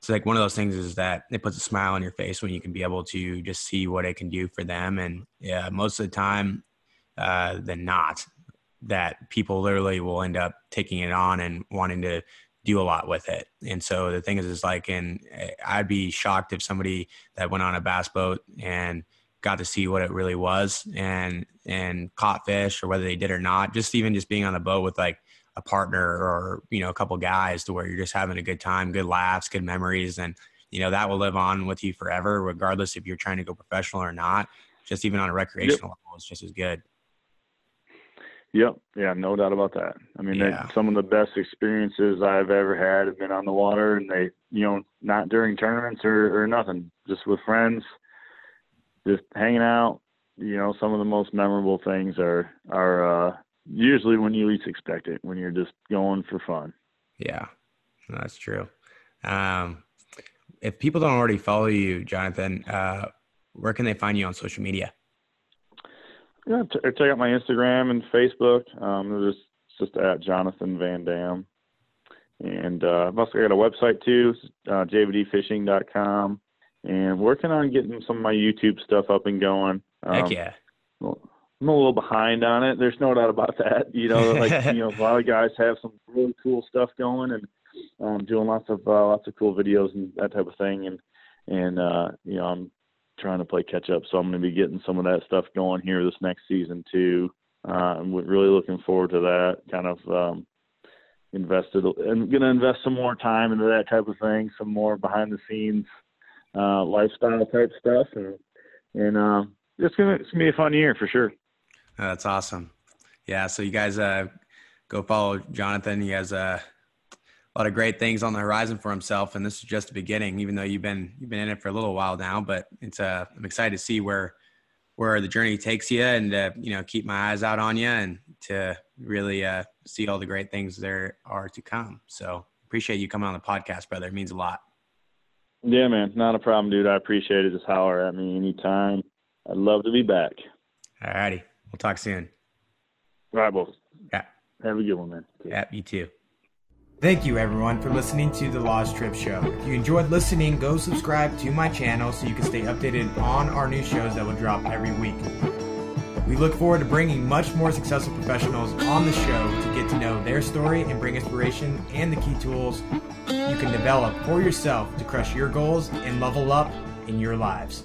it's like one of those things is that it puts a smile on your face when you can be able to just see what it can do for them, and yeah, most of the time uh, than not, that people literally will end up taking it on and wanting to do a lot with it. And so the thing is, is like, and eh, I'd be shocked if somebody that went on a bass boat and got to see what it really was and and caught fish or whether they did or not. Just even just being on the boat with like a partner or you know a couple guys to where you're just having a good time, good laughs, good memories, and you know that will live on with you forever, regardless if you're trying to go professional or not. Just even on a recreational yep. level, it's just as good. Yep. Yeah, no doubt about that. I mean, yeah. some of the best experiences I've ever had have been on the water, and they, you know, not during tournaments or, or nothing, just with friends, just hanging out. You know, some of the most memorable things are are uh, usually when you least expect it, when you're just going for fun. Yeah, that's true. Um, if people don't already follow you, Jonathon, uh, where can they find you on social media? Yeah, t- check out my Instagram and Facebook. Um, just just at Jonathon VanDam, and uh, I've also got a website too, uh, jvdfishing.com, and working on getting some of my YouTube stuff up and going. Um, Heck yeah. I'm a little behind on it. There's no doubt about that. You know, like you know, a lot of guys have some really cool stuff going and um, doing lots of uh, lots of cool videos and that type of thing. And and uh, you know, I'm trying to play catch up. So I'm going to be getting some of that stuff going here this next season too. Uh, I'm really looking forward to that. Kind of um, invested and going to invest some more time into that type of thing, some more behind the scenes uh, lifestyle type stuff, and and uh, it's gonna it's gonna be a fun year for sure. That's awesome. Yeah, so you guys uh, go follow Jonathon. He has uh, a lot of great things on the horizon for himself, and this is just the beginning. Even though you've been you've been in it for a little while now, but it's uh, I'm excited to see where where the journey takes you, and uh, you know keep my eyes out on you, and to really uh, see all the great things there are to come. So appreciate you coming on the podcast, brother. It means a lot. Yeah, man, not a problem, dude. I appreciate it. Just holler at me anytime. I'd love to be back. All righty, we'll talk soon. All right, boys. Yeah. Have a good one, man. Yeah, you too. Thank you, everyone, for listening to the Laj Tripp Show. If you enjoyed listening, go subscribe to my channel so you can stay updated on our new shows that will drop every week. We look forward to bringing much more successful professionals on the show to get to know their story and bring inspiration and the key tools you can develop for yourself to crush your goals and level up in your lives.